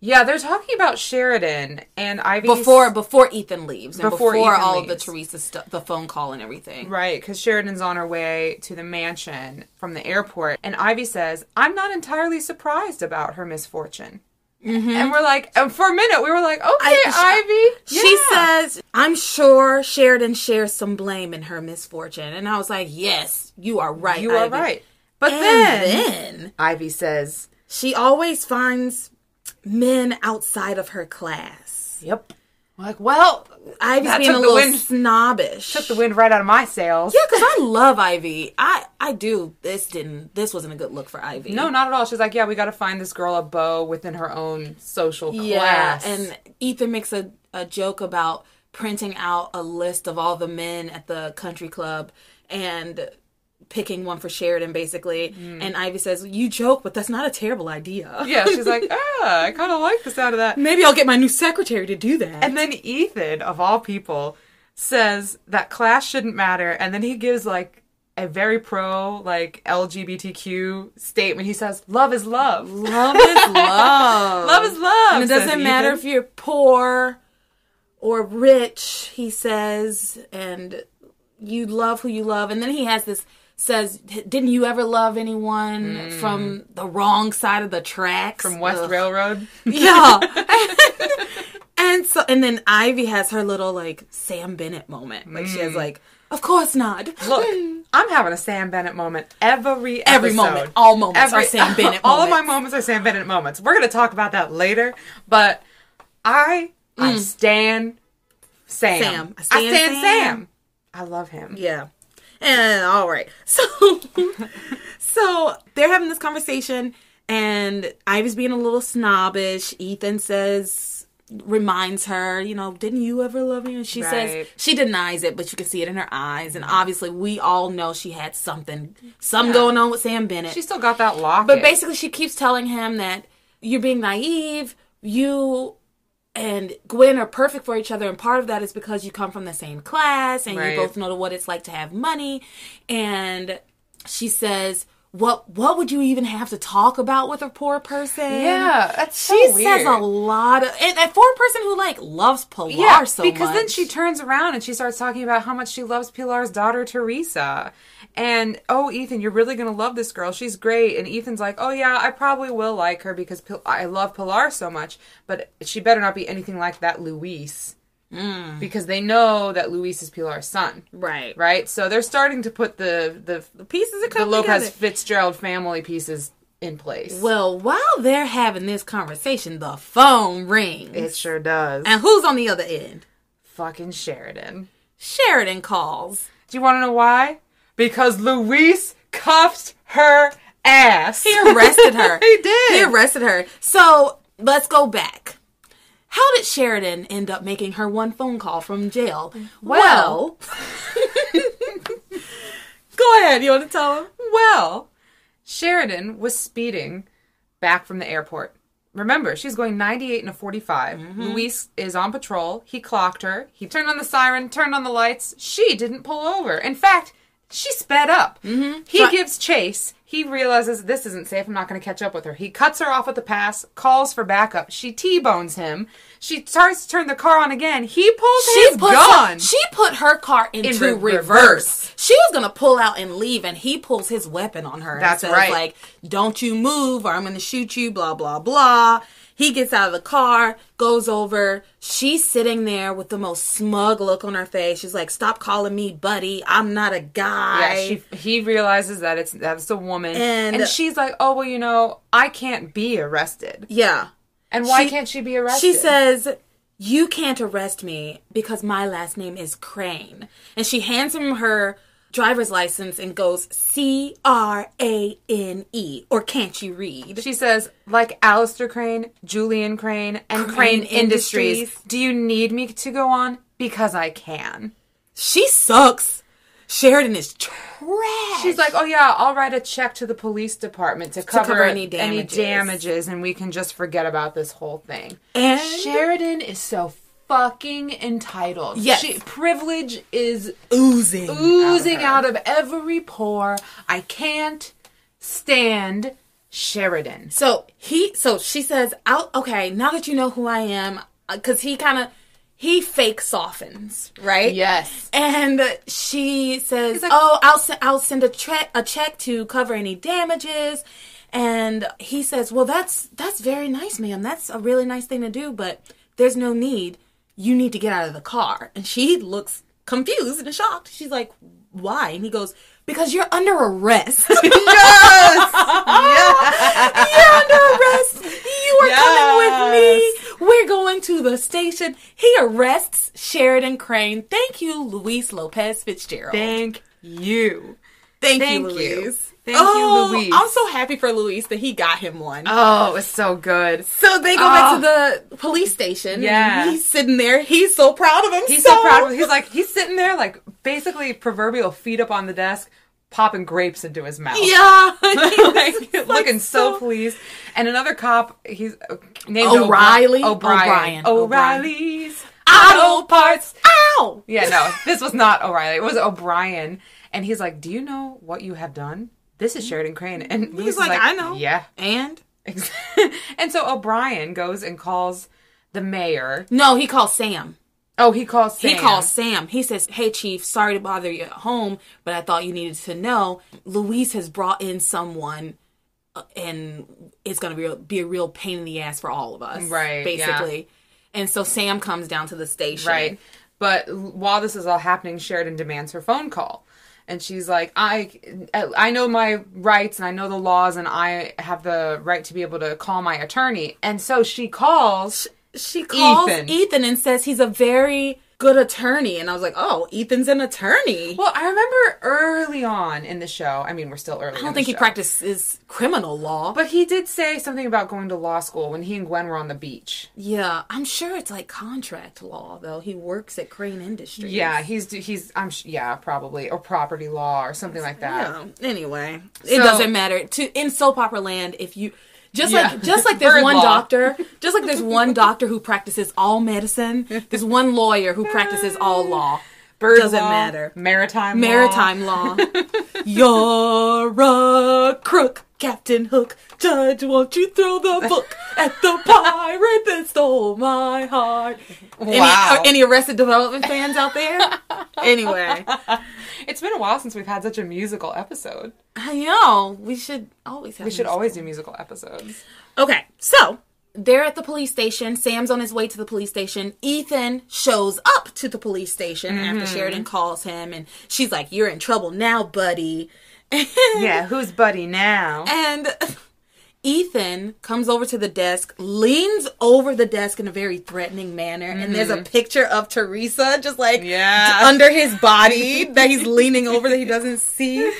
yeah they're talking about sheridan and ivy before before Ethan leaves and Before before, all of the leaves. Teresa stuff, the phone call and everything. Right, because Sheridan's on her way to the mansion from the airport, and Ivy says, "I'm not entirely surprised about her misfortune." And we're like, and for a minute, we were like, "Okay, Mm-hmm. I- Ivy." She says, "I'm sure Sheridan shares some blame in her misfortune," and I was like, "Yes, you are right. "You are right." But then, then Ivy says, she always finds men outside of her class. "Yep." Like, well, Ivy's being a little wind- snobbish. took the wind right out of my sails. Yeah, because I love Ivy. I I do. This didn't. This wasn't a good look for Ivy. No, not at all. She's like, "Yeah, we got to find this girl a beau within her own social Yeah, class." and Ethan makes a, a joke about printing out a list of all the men at the country club and picking one for Sheridan, basically. And Ivy says, "You joke, but that's not a terrible idea. yeah, she's like, (laughs) "Ah, I kind of like the sound of that." Maybe I'll get my new secretary to do that." And then Ethan, of all people, says that class shouldn't matter, and then he gives like a very pro like LGBTQ statement. He says, "Love is love. love is (laughs) love. Love is love." And it doesn't matter Ethan. if you're poor or rich, he says, and you love who you love. And then he has this says, Didn't you ever love anyone from the wrong side of the tracks? from West Ugh. Railroad. (laughs) Yeah. (laughs) and so and then Ivy has her little like Sam Bennett moment. Like she has like, Of course not. Look, (laughs) I'm having a Sam Bennett moment every Every moment. All moments are Sam Bennett All of my moments. are Sam Bennett moments. We're gonna talk about that later, but I I stand Sam. Mm. Sam. I I stand Sam. Sam. I love him. Yeah. And all right. (laughs) So so they're having this conversation and Ivy's being a little snobbish. Ethan says reminds her, you know, didn't you ever love me? And she Right. says she denies it, but you can see it in her eyes. And mm-hmm. obviously we all know she had something something going on with Sam Bennett. She still got that lock. But basically, she keeps telling him that you're being naive. You and Gwen are perfect for each other, and part of that is because you come from the same class and Right. you both know what it's like to have money. And she says, "What? What would you even have to talk about with a poor person?" yeah, that's so She weird. says a lot of, and, and for a person who like loves Pilar yeah, so because much. then she turns around and she starts talking about how much she loves Pilar's daughter Teresa. And oh, Ethan, you're really gonna love this girl. She's great. And Ethan's like, oh yeah, I probably will like her because Pil- I love Pilar so much. But she better not be anything like that Luis, Mm. because they know that Luis is Pilar's son, right, right? So they're starting to put the the pieces of the Lopez together. Fitzgerald family pieces in place. Well, while they're having this conversation, the phone rings. it sure does. and who's on the other end? Fucking Sheridan. Sheridan calls. Do you want to know why? Because Luis cuffed her ass. He arrested her. (laughs) he did. He arrested her. So let's go back. How did Sheridan end up making her one phone call from jail? Well- (laughs) go ahead. You want to tell him? well, Sheridan was speeding back from the airport. Remember, she's going 98 and a 45. Mm-hmm. Luis is on patrol. He clocked her. He turned on the siren, turned on the lights. She didn't pull over. In fact, she sped up. Mm-hmm. He gives chase. He realizes this isn't safe. I'm not going to catch up with her. He cuts her off at the pass, calls for backup. She T-bones him. She starts to turn the car on again. He pulls his put gun. she put her car into re- reverse. reverse. She was gonna pull out and leave, and he pulls his weapon on her. and That's says, right. Like, don't you move, or I'm gonna shoot you. Blah blah blah. He gets out of the car, goes over. She's sitting there with the most smug look on her face. She's like, "Stop calling me buddy. I'm not a guy." Yeah, she, he realizes that it's that's a woman, And- and, she's like, "Oh well, you know, I can't be arrested." yeah. And why She- can't she be arrested? She says, You can't arrest me because my last name is Crane. And she hands him her driver's license and goes, C R A N E. Or can't you read? She says, like Alistair Crane, Julian Crane, and Crane Crane, Industries. Industries. Do you need me to go on? because I can. She sucks. Sheridan is trash. She's like, oh yeah, I'll write a check to the police department to cover, cover any any damages. damages, and we can just forget about this whole thing. And- Sheridan is so fucking entitled. Yes. She, privilege is oozing, oozing her. out of every pore. I can't stand Sheridan. So he, so she says, "Out, okay. Now that you know who I am, uh, because he kind of he fake softens, right? Yes. And she says, like- "Oh, I'll send I'll send a check a check to cover any damages." And he says, "Well, that's that's very nice, ma'am. That's a really nice thing to do, but there's no need. You need to get out of the car." And she looks confused and shocked. She's like, "Why?" And he goes, "Because you're under arrest." (laughs) Yes! You're under arrest. You are coming with me. We're going to the station. He arrests Sheridan Crane. Thank you, Luis Lopez Fitzgerald. Thank you. Thank, thank you, you. Thank oh, you, Luis. I'm so happy for Luis that he got him one. Oh, it was so good. so they go back to the police station. and Yeah. he's sitting there. He's so proud of himself. He's so proud of him. He's like, he's sitting there, like, basically proverbial feet up on the desk, popping grapes into his mouth. yeah. (laughs) like, looking so, pleased. And another cop, he's uh, named O'Reilly? O'Brien. O'Brien. O'Reilly's Auto parts. Ow! Yeah, no, this was not O'Reilly. It was O'Brien. And he's like, "Do you know what you have done? This is Sheridan Crane." And he's, is like, "I know." Yeah. And (laughs) and so O'Brien goes and calls the mayor. no, he calls Sam. Oh, he calls Sam. He calls Sam. He says, Hey, Chief, sorry to bother you at home, but I thought you needed to know. Luis has brought in someone, uh, and it's going to be, be a real pain in the ass for all of us. Right, Basically. And so Sam comes down to the station. Right. But while this is all happening, Sheridan demands her phone call. And she's like, I, I know my rights and I know the laws and I have the right to be able to call my attorney. And so she calls. She calls Ethan. Ethan. and says he's a very good attorney. And I was like, Oh, Ethan's an attorney. Well, I remember early on in the show. I mean, we're still early. I don't think he practices criminal law. But he did say something about going to law school when he and Gwen were on the beach. yeah, I'm sure it's like contract law, though. He works at Crane Industries. Yeah, he's he's I'm sh- yeah probably or property law or something like that. Yeah. Anyway, it doesn't matter. To in soap opera land, if you just Yeah. like just like (laughs) there's Bird one law. doctor, just like there's (laughs) one doctor who practices all medicine, there's one lawyer who practices all law. Bird Doesn't law, matter. Maritime law. Maritime law. (laughs) You're a crook, Captain Hook. Judge, won't you throw the (laughs) book at the pirate that stole my heart? Any, Wow. uh, any Arrested Development fans out there? (laughs) anyway, It's been a while since we've had such a musical episode. I know we should always have. We should always do musical episodes. Okay, so they're at the police station. Sam's on his way to the police station. Ethan shows up to the police station after Sheridan calls him, and she's like, "You're in trouble now, buddy." Yeah, (laughs) who's Buddy now? And Ethan comes over to the desk, leans over the desk in a very threatening manner, and there's a mm-hmm. picture of Teresa just like Yeah. under his body (laughs) that he's leaning over that he doesn't see.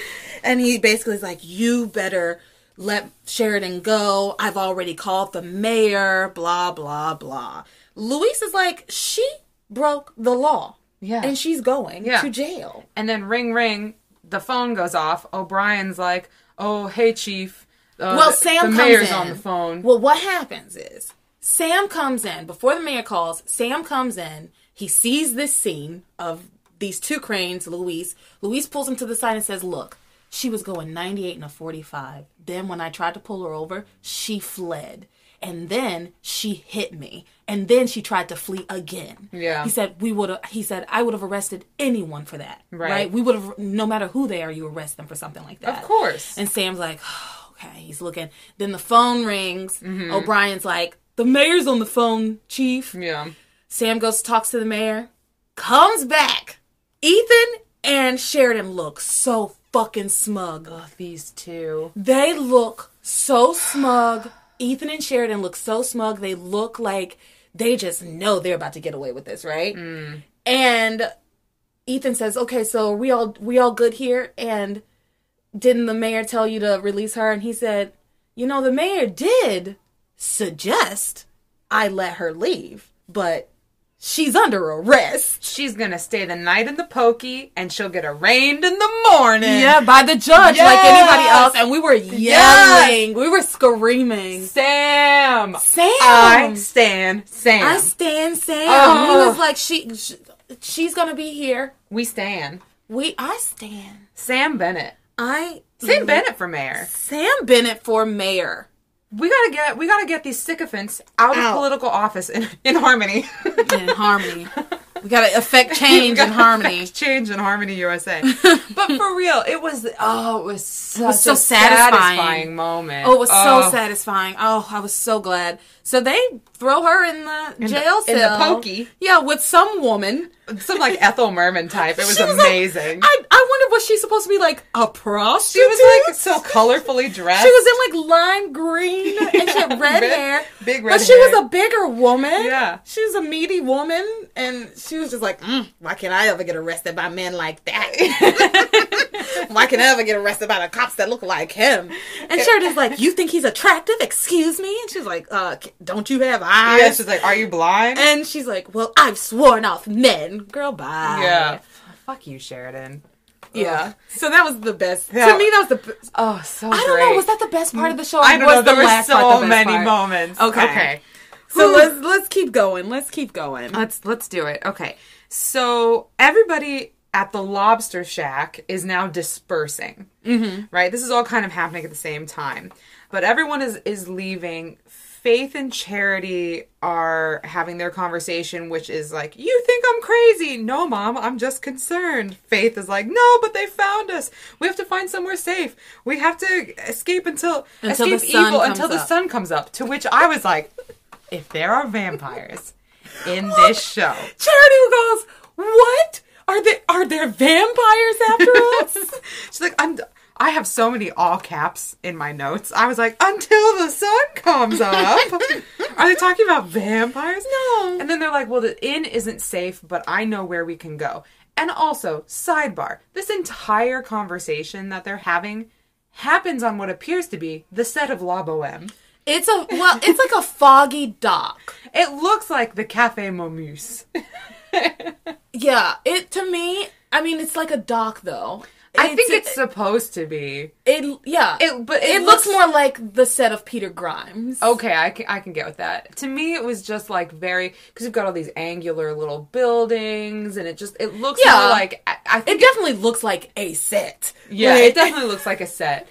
And he basically is like, You better let Sheridan go. I've already called the mayor, blah, blah, blah. Luis is like, She broke the law. Yeah. And she's going Yeah. to jail. And then ring ring, the phone goes off. O'Brien's like, "Oh, hey, chief." Uh, Well, Sam the comes mayor's in. on the phone. Well, what happens is Sam comes in before the mayor calls. Sam comes in. He sees this scene of these two cranes. Luis. Luis pulls him to the side and says, "Look, she was going 98 and a 45. Then when I tried to pull her over, she fled." And then she hit me. And then she tried to flee again. Yeah. He said we would have he said I would have arrested anyone for that. Right. We would have no matter who they are, you arrest them for something like that. Of course. And Sam's like, okay, he's looking. Then the phone rings. Mm-hmm. O'Brien's like, the mayor's on the phone, chief. yeah. Sam goes, talks to the mayor, comes back. Ethan and Sheridan look so fucking smug. Oh, these two. They look so smug. Ethan and Sheridan look so smug. They look like they just know they're about to get away with this, right? Mm. And Ethan says, "Okay, so are we all we all good here?" And didn't the mayor tell you to release her? And he said, "You know, the mayor did suggest I let her leave, but she's under arrest. She's gonna stay the night in the pokey, and she'll get arraigned in the morning. Yeah, by the judge, like anybody else. And we were yelling. We were screaming. Sam. Sam! I stand Sam. I stand Sam. Oh. He was like, she, she, she's gonna be here. we stand. We, I stand. Sam Bennett. I, Sam Bennett for mayor. Sam Bennett for mayor. We gotta get we gotta get these sycophants out, Out. of political office in, in harmony. In (laughs) harmony. We gotta affect change in harmony. Change in Harmony USA. (laughs) but for real, it was oh, it was such was so a satisfying. satisfying moment. Oh, it was so Oh. satisfying. Oh, I was so glad. So they throw her in the the- jail in the pokey. Yeah, with some woman. Some like Ethel Merman type. It was She was like- amazing. I, I wondered was she supposed to be like a prostitute? she was like so colorfully dressed. She was in like lime green and she had (laughs) red, Red- hair. big red But red she hair. was a bigger woman. Yeah. She was a meaty woman and she was just like, mm, why can't I ever get arrested by men like that? (laughs) why can I ever get arrested by the cops that look like him? And Sheridan's like, you think he's attractive? Excuse me? And she's like, uh, don't you have eyes? yeah, she's like, "Are you blind?" and she's like, well, I've sworn off men. Girl, bye. yeah. Fuck you, Sheridan. Yeah. So that was the best. Yeah. To me, that was the. Oh, so I don't great. know. Was that the best part of the show? I don't was know. There the were so part the many part? moments. Okay. Okay. So let's let's keep going. Let's keep going. Let's let's do it. Okay. So everybody at the lobster shack is now dispersing. Mm-hmm. Right? This is all kind of happening at the same time. But everyone is is leaving. Faith and Charity are having their conversation, which is like, "You think I'm crazy? No, mom, I'm just concerned." Faith is like, "No, but they found us. We have to find somewhere safe. We have to escape until, Until escape evil until the up." sun comes up." To which I was like, "If there are vampires in (laughs) this show, Charity goes, "What are there? Are there vampires after us?" (laughs) She's like, I'm. I have so many all caps in my notes. I was like, until the sun comes up. Are they talking about vampires? No. And then they're like, well, the inn isn't safe, but I know where we can go. And also, sidebar, this entire conversation that they're having happens on what appears to be the set of La Boheme. it's a well, it's like a foggy dock. It looks like the Cafe Momus. (laughs) Yeah, it to me. I mean, it's like a dock though. I think it's supposed to be. it. Yeah, It- but it, it looks, looks- more like the set of Peter Grimes. Okay, I can, I can get with that. To me, it was just like very because you've got all these angular little buildings, and it just it looks Yeah. more like I, I It definitely looks like a set. yeah, Like- it definitely looks like a set.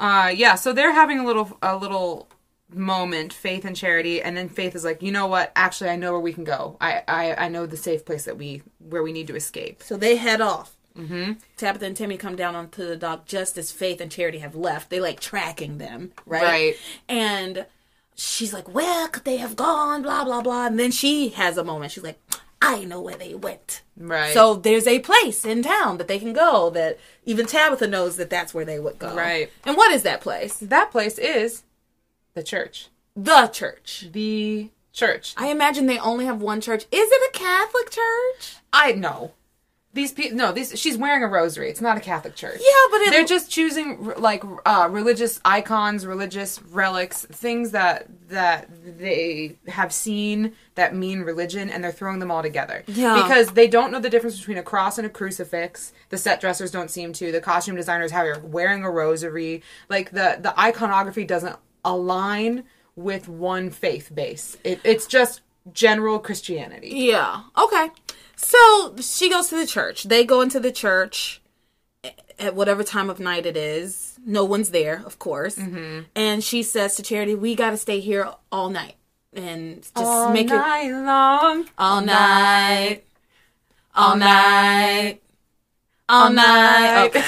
Uh, yeah, so they're having a little a little moment, Faith and Charity, and then Faith is like, you know what? Actually, I know where we can go. I I, I know the safe place that we where we need to escape. So they head off. Mm-hmm. Tabitha and Timmy come down onto the dock just as Faith and Charity have left. They like tracking them, right? Right. And she's like, "Where could they have gone?" Blah blah blah. And then she has a moment. She's like, "I know where they went." Right. So there's a place in town that they can go. That even Tabitha knows that that's where they would go. Right. And what is that place? that place is the church. The church. The church. I imagine they only have one church. Is it a Catholic church? I know. These people, no, these. She's wearing a rosary. It's not a Catholic church. Yeah, but it- they're just choosing like uh, religious icons, religious relics, things that that they have seen that mean religion, and they're throwing them all together. Yeah. because they don't know the difference between a cross and a crucifix. The set dressers don't seem to. The costume designers have are wearing a rosary. Like the the iconography doesn't align with one faith base. It, it's just general Christianity. Yeah. Okay. So she goes to the church. They go into the church at whatever time of night it is. No one's there, of course. Mm-hmm. And she says to Charity, "We got to stay here all night and just all make it night long, all night, all night, all night." Okay.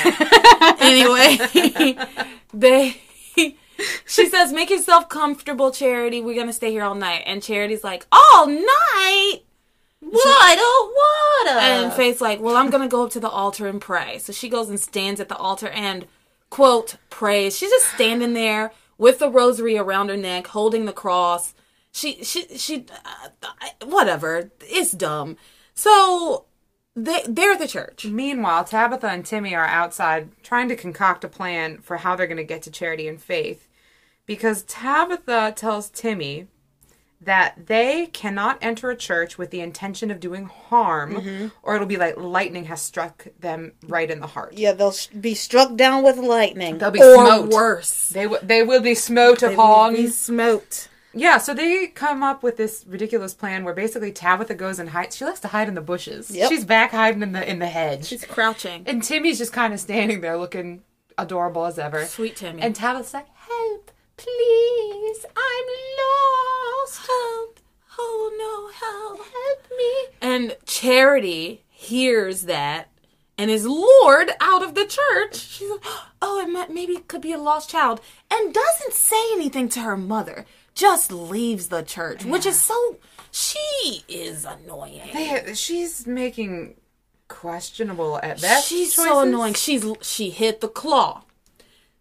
(laughs) anyway, (laughs) they. She says, "Make yourself comfortable, Charity. We're gonna stay here all night." And Charity's like, "All night." What? Oh, what? And Faith's like, well, I'm going to go up to the altar and pray. So she goes and stands at the altar and, quote, prays. She's just standing there with the rosary around her neck, holding the cross. She, she, she, uh, whatever. It's dumb. So they, they're at the church. Meanwhile, Tabitha and Timmy are outside trying to concoct a plan for how they're going to get to Charity and Faith. Because Tabitha tells Timmy that they cannot enter a church with the intention of doing harm, Mm-hmm. or it'll be like lightning has struck them right in the heart. Yeah, they'll be struck down with lightning. They'll be or smote. worse. They w- they will be smote They will be smoked. Yeah, so they come up with this ridiculous plan where basically Tabitha goes and hides. She likes to hide in the bushes. Yep. She's back hiding in the in the hedge, She's crouching. and Timmy's just kind of standing there looking adorable as ever. Sweet Timmy. And Tabitha's like, "Help, please! I'm lost. help. Oh no, help. Help me!" And Charity hears that and is lured out of the church. She's like, oh, it might, maybe it could be a lost child. And doesn't say anything to her mother. Just leaves the church, which is so. She is annoying. They, she's making questionable at best. She's so annoying. She's she hit the claw.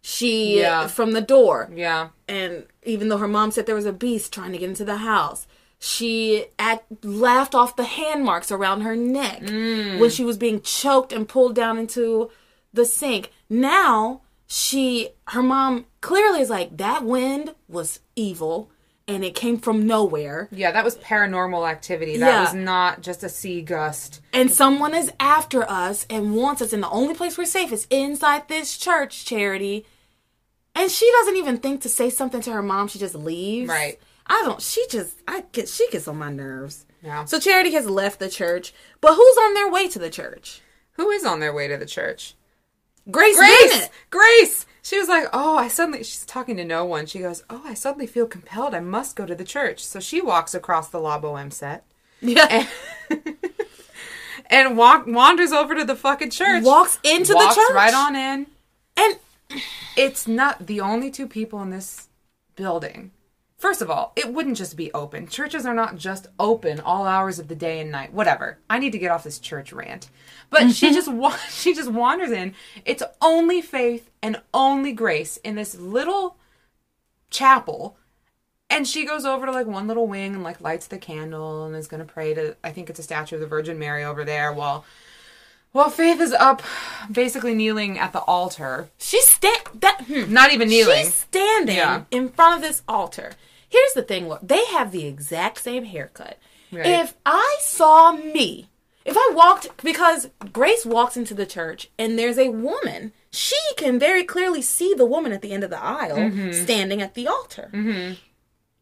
She Yeah. from the door. Yeah. and even though her mom said there was a beast trying to get into the house she act, laughed off the hand marks around her neck mm. when she was being choked and pulled down into the sink now she her mom clearly is like that wind was evil and it came from nowhere Yeah, that was paranormal activity. That Yeah. was not just a sea gust. and someone is after us and wants us and the only place we're safe is inside this church charity and she doesn't even think to say something to her mom she just leaves Right. i don't she just i get she gets on my nerves Yeah. so charity has left the church but who's on their way to the church Who is on their way to the church? grace, Grace! Bennett. Grace! She was like, oh, I suddenly, she's talking to no one. She goes, oh, I suddenly feel compelled. I must go to the church. So she walks across the La Boheme set yeah and (laughs) walk, wanders over to the fucking church. walks into walks the church right on in. and It's not the only two people in this building. First of all, it wouldn't just be open. Churches are not just open all hours of the day and night. Whatever. I need to get off this church rant. But she just (laughs) wa- she just wanders in. It's only faith and only grace in this little chapel. And she goes over to like one little wing and like lights the candle and is going to pray to I think it's a statue of the Virgin Mary over there while while Faith is up basically kneeling at the altar. she's sta- that hmm. Not even kneeling. She's standing Yeah. in front of this altar. Here's the thing: they have the exact same haircut. Right. If I saw me, if I walked, because Grace walks into the church and there's a woman, she can very clearly see the woman at the end of the aisle Mm-hmm. standing at the altar.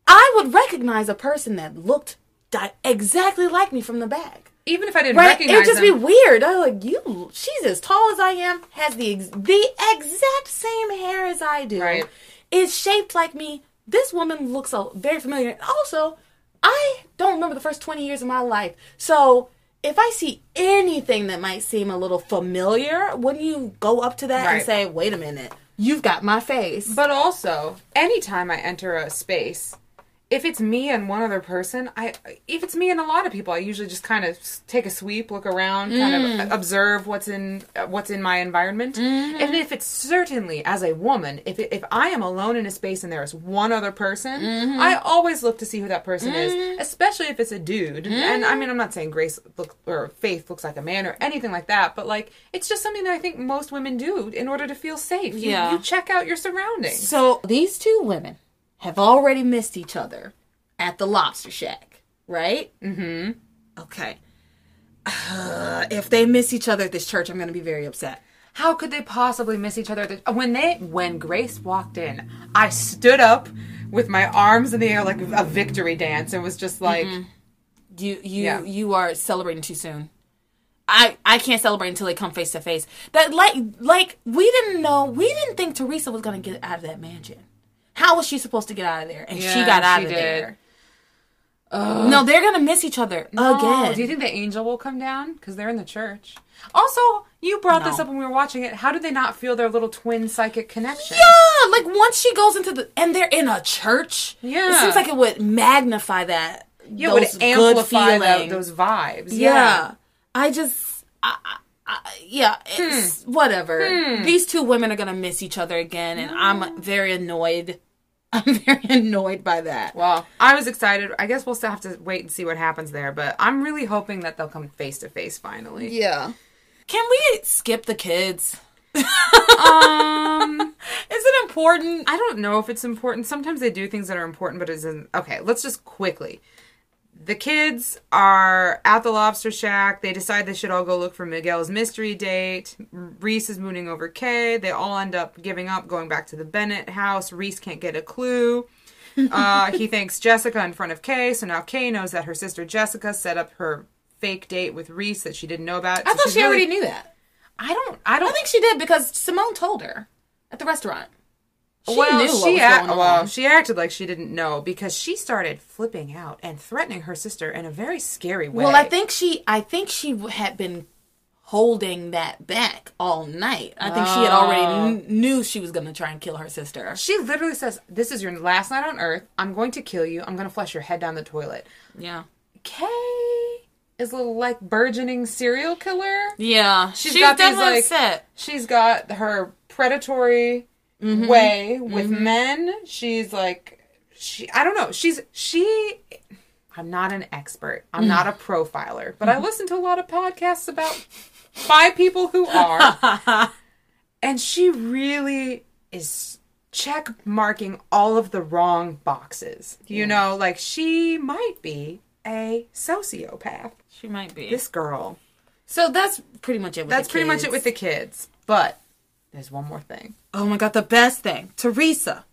I would recognize a person that looked di- exactly like me from the back. even if I didn't Right? recognize It would just them, be weird. I like you. She's as tall as I am. Has the ex- the exact same hair as I do. Right. Is shaped like me. This woman looks so very familiar. And Also, I don't remember the first twenty years of my life. So if I see anything that might seem a little familiar, wouldn't you go up to that and say, "Wait a minute, you've got my face"? But also, anytime I enter a space, if it's me and one other person, I if it's me and a lot of people, I usually just kind of take a sweep, look around, kind Mm. of observe what's in what's in my environment. Mm-hmm. And if it's certainly as a woman, if it, if I am alone in a space and there is one other person, Mm-hmm. I always look to see who that person is, especially if it's a dude. And I mean, I'm not saying Grace look or Faith looks like a man or anything like that, but like it's just something that I think most women do in order to feel safe. You, Yeah. you check out your surroundings. So these two women have already missed each other at the Lobster Shack, right? Mm-hmm. Okay. Uh, (sighs) if they miss each other at this church, I'm going to be very upset. How could they possibly miss each other? When they when Grace walked in, I stood up with my arms in the air like a victory dance and was just like, You you Yeah. you are celebrating too soon. I I can't celebrate until they come face to face. That like like we didn't know we didn't think Teresa was going to get out of that mansion. How was she supposed to get out of there? And she got out she of did. there. No, they're gonna miss each other "Oh, again. Do you think the angel will come down because they're in the church? Also, you brought this up when we were watching it. How did they not feel their little twin psychic connection? Yeah, like once she goes into the and they're in a church. Yeah. it seems like it would magnify that. Yeah, those would amplify tho- those vibes. Yeah. Yeah. I just, I, I, yeah, it's hmm. whatever. Hmm. These two women are gonna miss each other again, and hmm. I'm very annoyed. (laughs) I'm very annoyed by that. Well, I was excited. I guess we'll still have to wait and see what happens there, but I'm really hoping that they'll come face to face finally. Yeah. Can we skip the kids? (laughs) um, Is it important? I don't know if it's important. Sometimes they do things that are important, but it isn't. Okay, let's just quickly. The kids are at the lobster shack. They decide they should all go look for Miguel's mystery date. Reese is mooning over Kay. They all end up giving up, going back to the Bennett house. Reese can't get a clue. (laughs) Uh, he thanks Jessica in front of Kay, so now Kay knows that her sister Jessica set up her fake date with Reese that she didn't know about. I So thought she already knew that. I don't. I don't I think she did because Simone told her at the restaurant. She well, she act- well, she acted like she didn't know because she started flipping out and threatening her sister in a very scary way. Well, I think she, I think she had been holding that back all night. I think she had already oh. kn- knew she was going to try and kill her sister. she literally says, "This is your last night on Earth. I'm going to kill you. I'm going to flush your head down the toilet." Yeah, Kay is a little like burgeoning serial killer. yeah. She's She's, got these, like- upset. She's got her predatory Mm-hmm. way with men. She's like she I don't know. She's she I'm not an expert. I'm Mm. not a profiler, but Mm-hmm. I listen to a lot of podcasts about by people who are. (laughs) and she really is check marking all of the wrong boxes. You know, like she might be a sociopath. She might be. This girl. so that's pretty much it. With That's pretty much it with the kids. But there's one more thing. Oh my god, the best thing. Teresa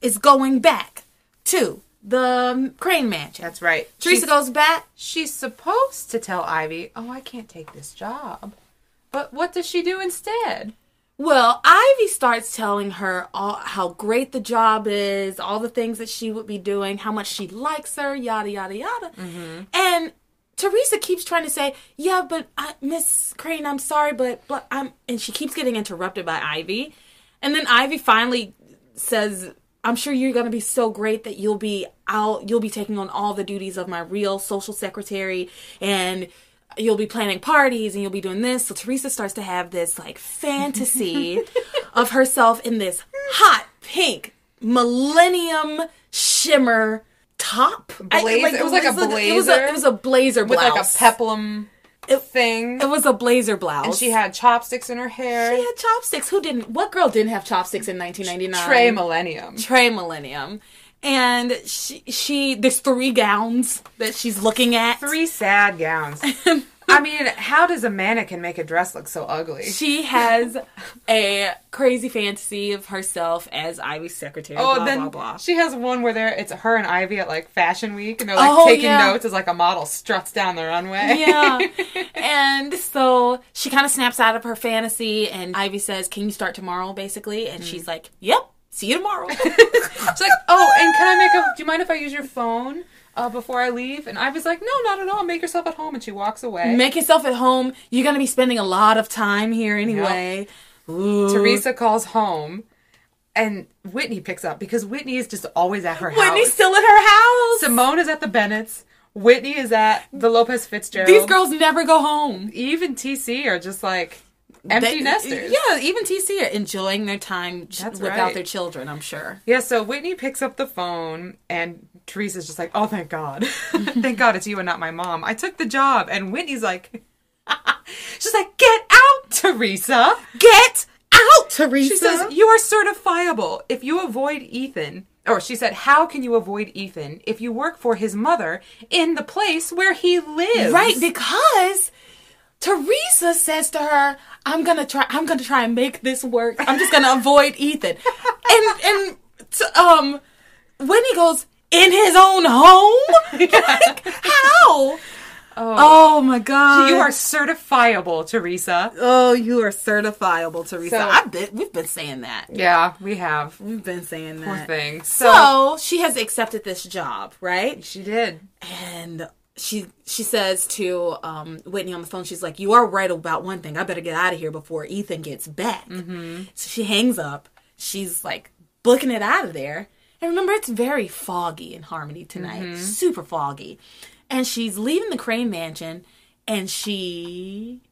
is going back to the um, Crane Mansion. That's right. Teresa she's, goes back. she's supposed to tell Ivy, "Oh, I can't take this job." But what does she do instead? Well, Ivy starts telling her all, how great the job is, all the things that she would be doing, how much she likes her, yada yada yada. Mm-hmm. And Teresa keeps trying to say, "Yeah, but I, Miss Crane, I'm sorry, but but I'm," and she keeps getting interrupted by Ivy. And then Ivy finally says, "I'm sure you're going to be so great that you'll be out, you'll be taking on all the duties of my real social secretary, and." You'll be planning parties and you'll be doing this. So Teresa starts to have this like fantasy (laughs) of herself in this hot pink millennium shimmer top. I- Blazer- it was like a It was a, blazer it was a blazer With like a peplum thing. It was a blazer blouse. and she had chopsticks in her hair. She had chopsticks. Who didn't? What girl didn't have chopsticks in 1999? Trey Millennium. Trey Millennium. And she, she, there's three gowns that she's looking at. Three sad gowns. (laughs) I mean, how does a mannequin make a dress look so ugly? She has a crazy fantasy of herself as Ivy's secretary. Oh, blah, then blah, blah. she has one where they're it's her and Ivy at like Fashion Week, and they're like Oh, taking yeah. notes as like a model struts down the runway. yeah. (laughs) And so she kind of snaps out of her fantasy, and Ivy says, Can you start tomorrow, basically? And she's mm. like, Yep, see you tomorrow. (laughs) She's like, oh, and can I make a? Do you mind if I use your phone uh, before I leave? And Ivy's like, no, not at all. Make yourself at home, and she walks away. Make yourself at home. You're going to be spending a lot of time here anyway. Ooh. Teresa calls home, and Whitney picks up because Whitney is just always at her Whitney's house. Whitney's still at her house. Simone is at the Bennetts. Whitney is at the Lopez Fitzgerald. These girls never go home. even TC, are just like empty They- nesters. Yeah, even TC are enjoying their time That's without right. their children, I'm sure. Yeah, so Whitney picks up the phone and Teresa's just like, oh, thank God. (laughs) thank God it's you and not my mom. I took the job. And Whitney's like, (laughs) she's like, get out, Teresa. Get out, Teresa. She says, you are certifiable if you avoid Ethan. Or she said, how can you avoid Ethan if you work for his mother in the place where he lives? Right, because Teresa says to her, "I'm gonna try. I'm gonna try and make this work. I'm just gonna avoid Ethan." And and t- um, Whitney goes in his own home. (laughs) like how? Oh. my god! You are certifiable, Teresa. Oh, you are certifiable, Teresa. So- I bet we've been saying that. Yeah, we have. We've been saying Poor that. thing. So she has accepted this job, right? She did. and she she says to um, Whitney on the phone, she's like, "You are right about one thing. I better get out of here before Ethan gets back." Mm-hmm. So she hangs up. She's like booking it out of there. And remember, it's very foggy in Harmony tonight, super foggy. And she's leaving the Crane Mansion, and she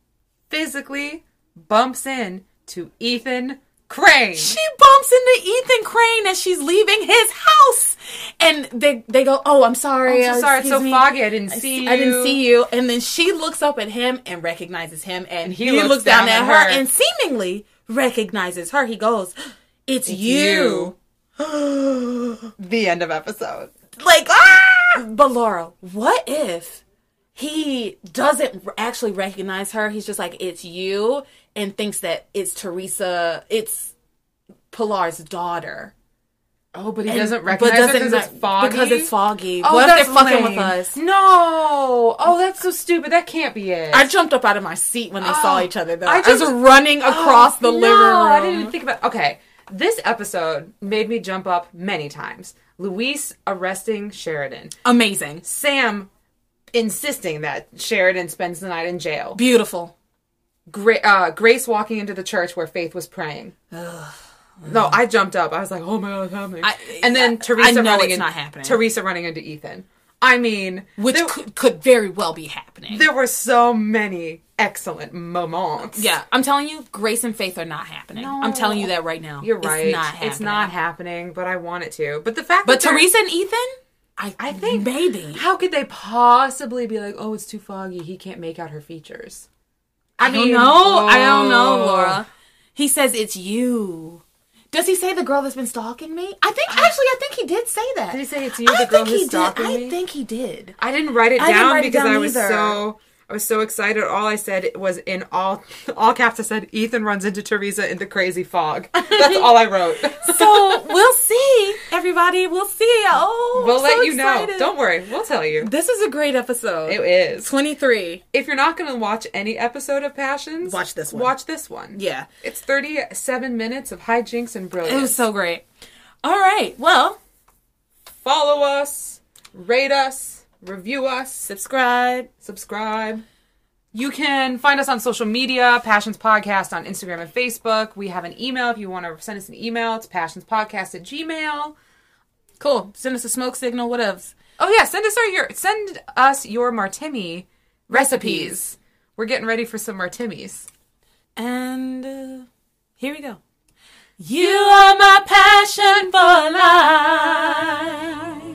physically bumps in to Ethan Crane. she bumps into Ethan Crane as she's leaving his house, and they they go, "Oh, I'm sorry, I'm so uh, sorry, it's so me. foggy. I didn't see you. I didn't see you." And then she looks up at him and recognizes him, and, he he, looks looks, down, down at her, her. and seemingly recognizes her. He goes, "It's, you." (gasps) The end of episode. Like, ah! but Laura, what if he doesn't actually recognize her? He's just like, it's you, and thinks that it's Teresa, it's Pilar's daughter. Oh, but he And- doesn't recognize her because doesn't it's foggy. Because it's foggy. Oh, what if that's they're fucking with us? No. Oh, that's so stupid. That can't be it. I jumped up out of my seat when they saw Oh, each other. Though. I I, was running oh, across the Oh, living no, room. I didn't even think about. Okay, this episode made me jump up many times. Luis arresting Sheridan. Amazing, Sam insisting that Sheridan spends the night in jail. beautiful. Gra- uh, Grace walking into the church where Faith was praying. No, I jumped up. I was like, "Oh my god, what's happening?" I- and then I- Teresa I running it's in- not happening. Teresa running into Ethan. I mean, Which there, could, could very well be happening. there were so many excellent moments. Yeah, I'm telling you, Grace and Faith are not happening. I'm telling you that right now. You're right. It's not happening. It's not happening, but I want it to. But the fact But that Teresa and Ethan, I I think maybe. How could they possibly be like, "Oh, it's too foggy. He can't make out her features." I don't mean, know. I don't know, oh. Laura. He says it's you. Does he say the girl that's been stalking me? I think actually, I think he did say that. Did he say it's you, I the girl think who's he stalking did. me? I think he did. I didn't write it I down write it because down I was either. so I was so excited. All I said was in all (laughs) all caps. I said Ethan runs into Teresa in the crazy fog. (laughs) That's all I wrote. So we'll see, everybody. We'll see. Oh, we'll I'm let so you know. Don't worry, we'll tell you. This is a great episode. It is. 23. If you're not going to watch any episode of Passions, Watch this one. Watch this one. Yeah. It's 37 minutes of hijinks and brilliance. It was so great. All right. Well, Follow us, rate us, review us, subscribe. subscribe. You can find us on social media, Passions Podcast on Instagram and Facebook. We have an email if you want to send us an email. It's passionspodcast at gmail. Cool. Send us a smoke signal. What else? Oh yeah, send us our your send us your martini recipes. We're getting ready for some martinis. And uh, here we go. You are my passion for life.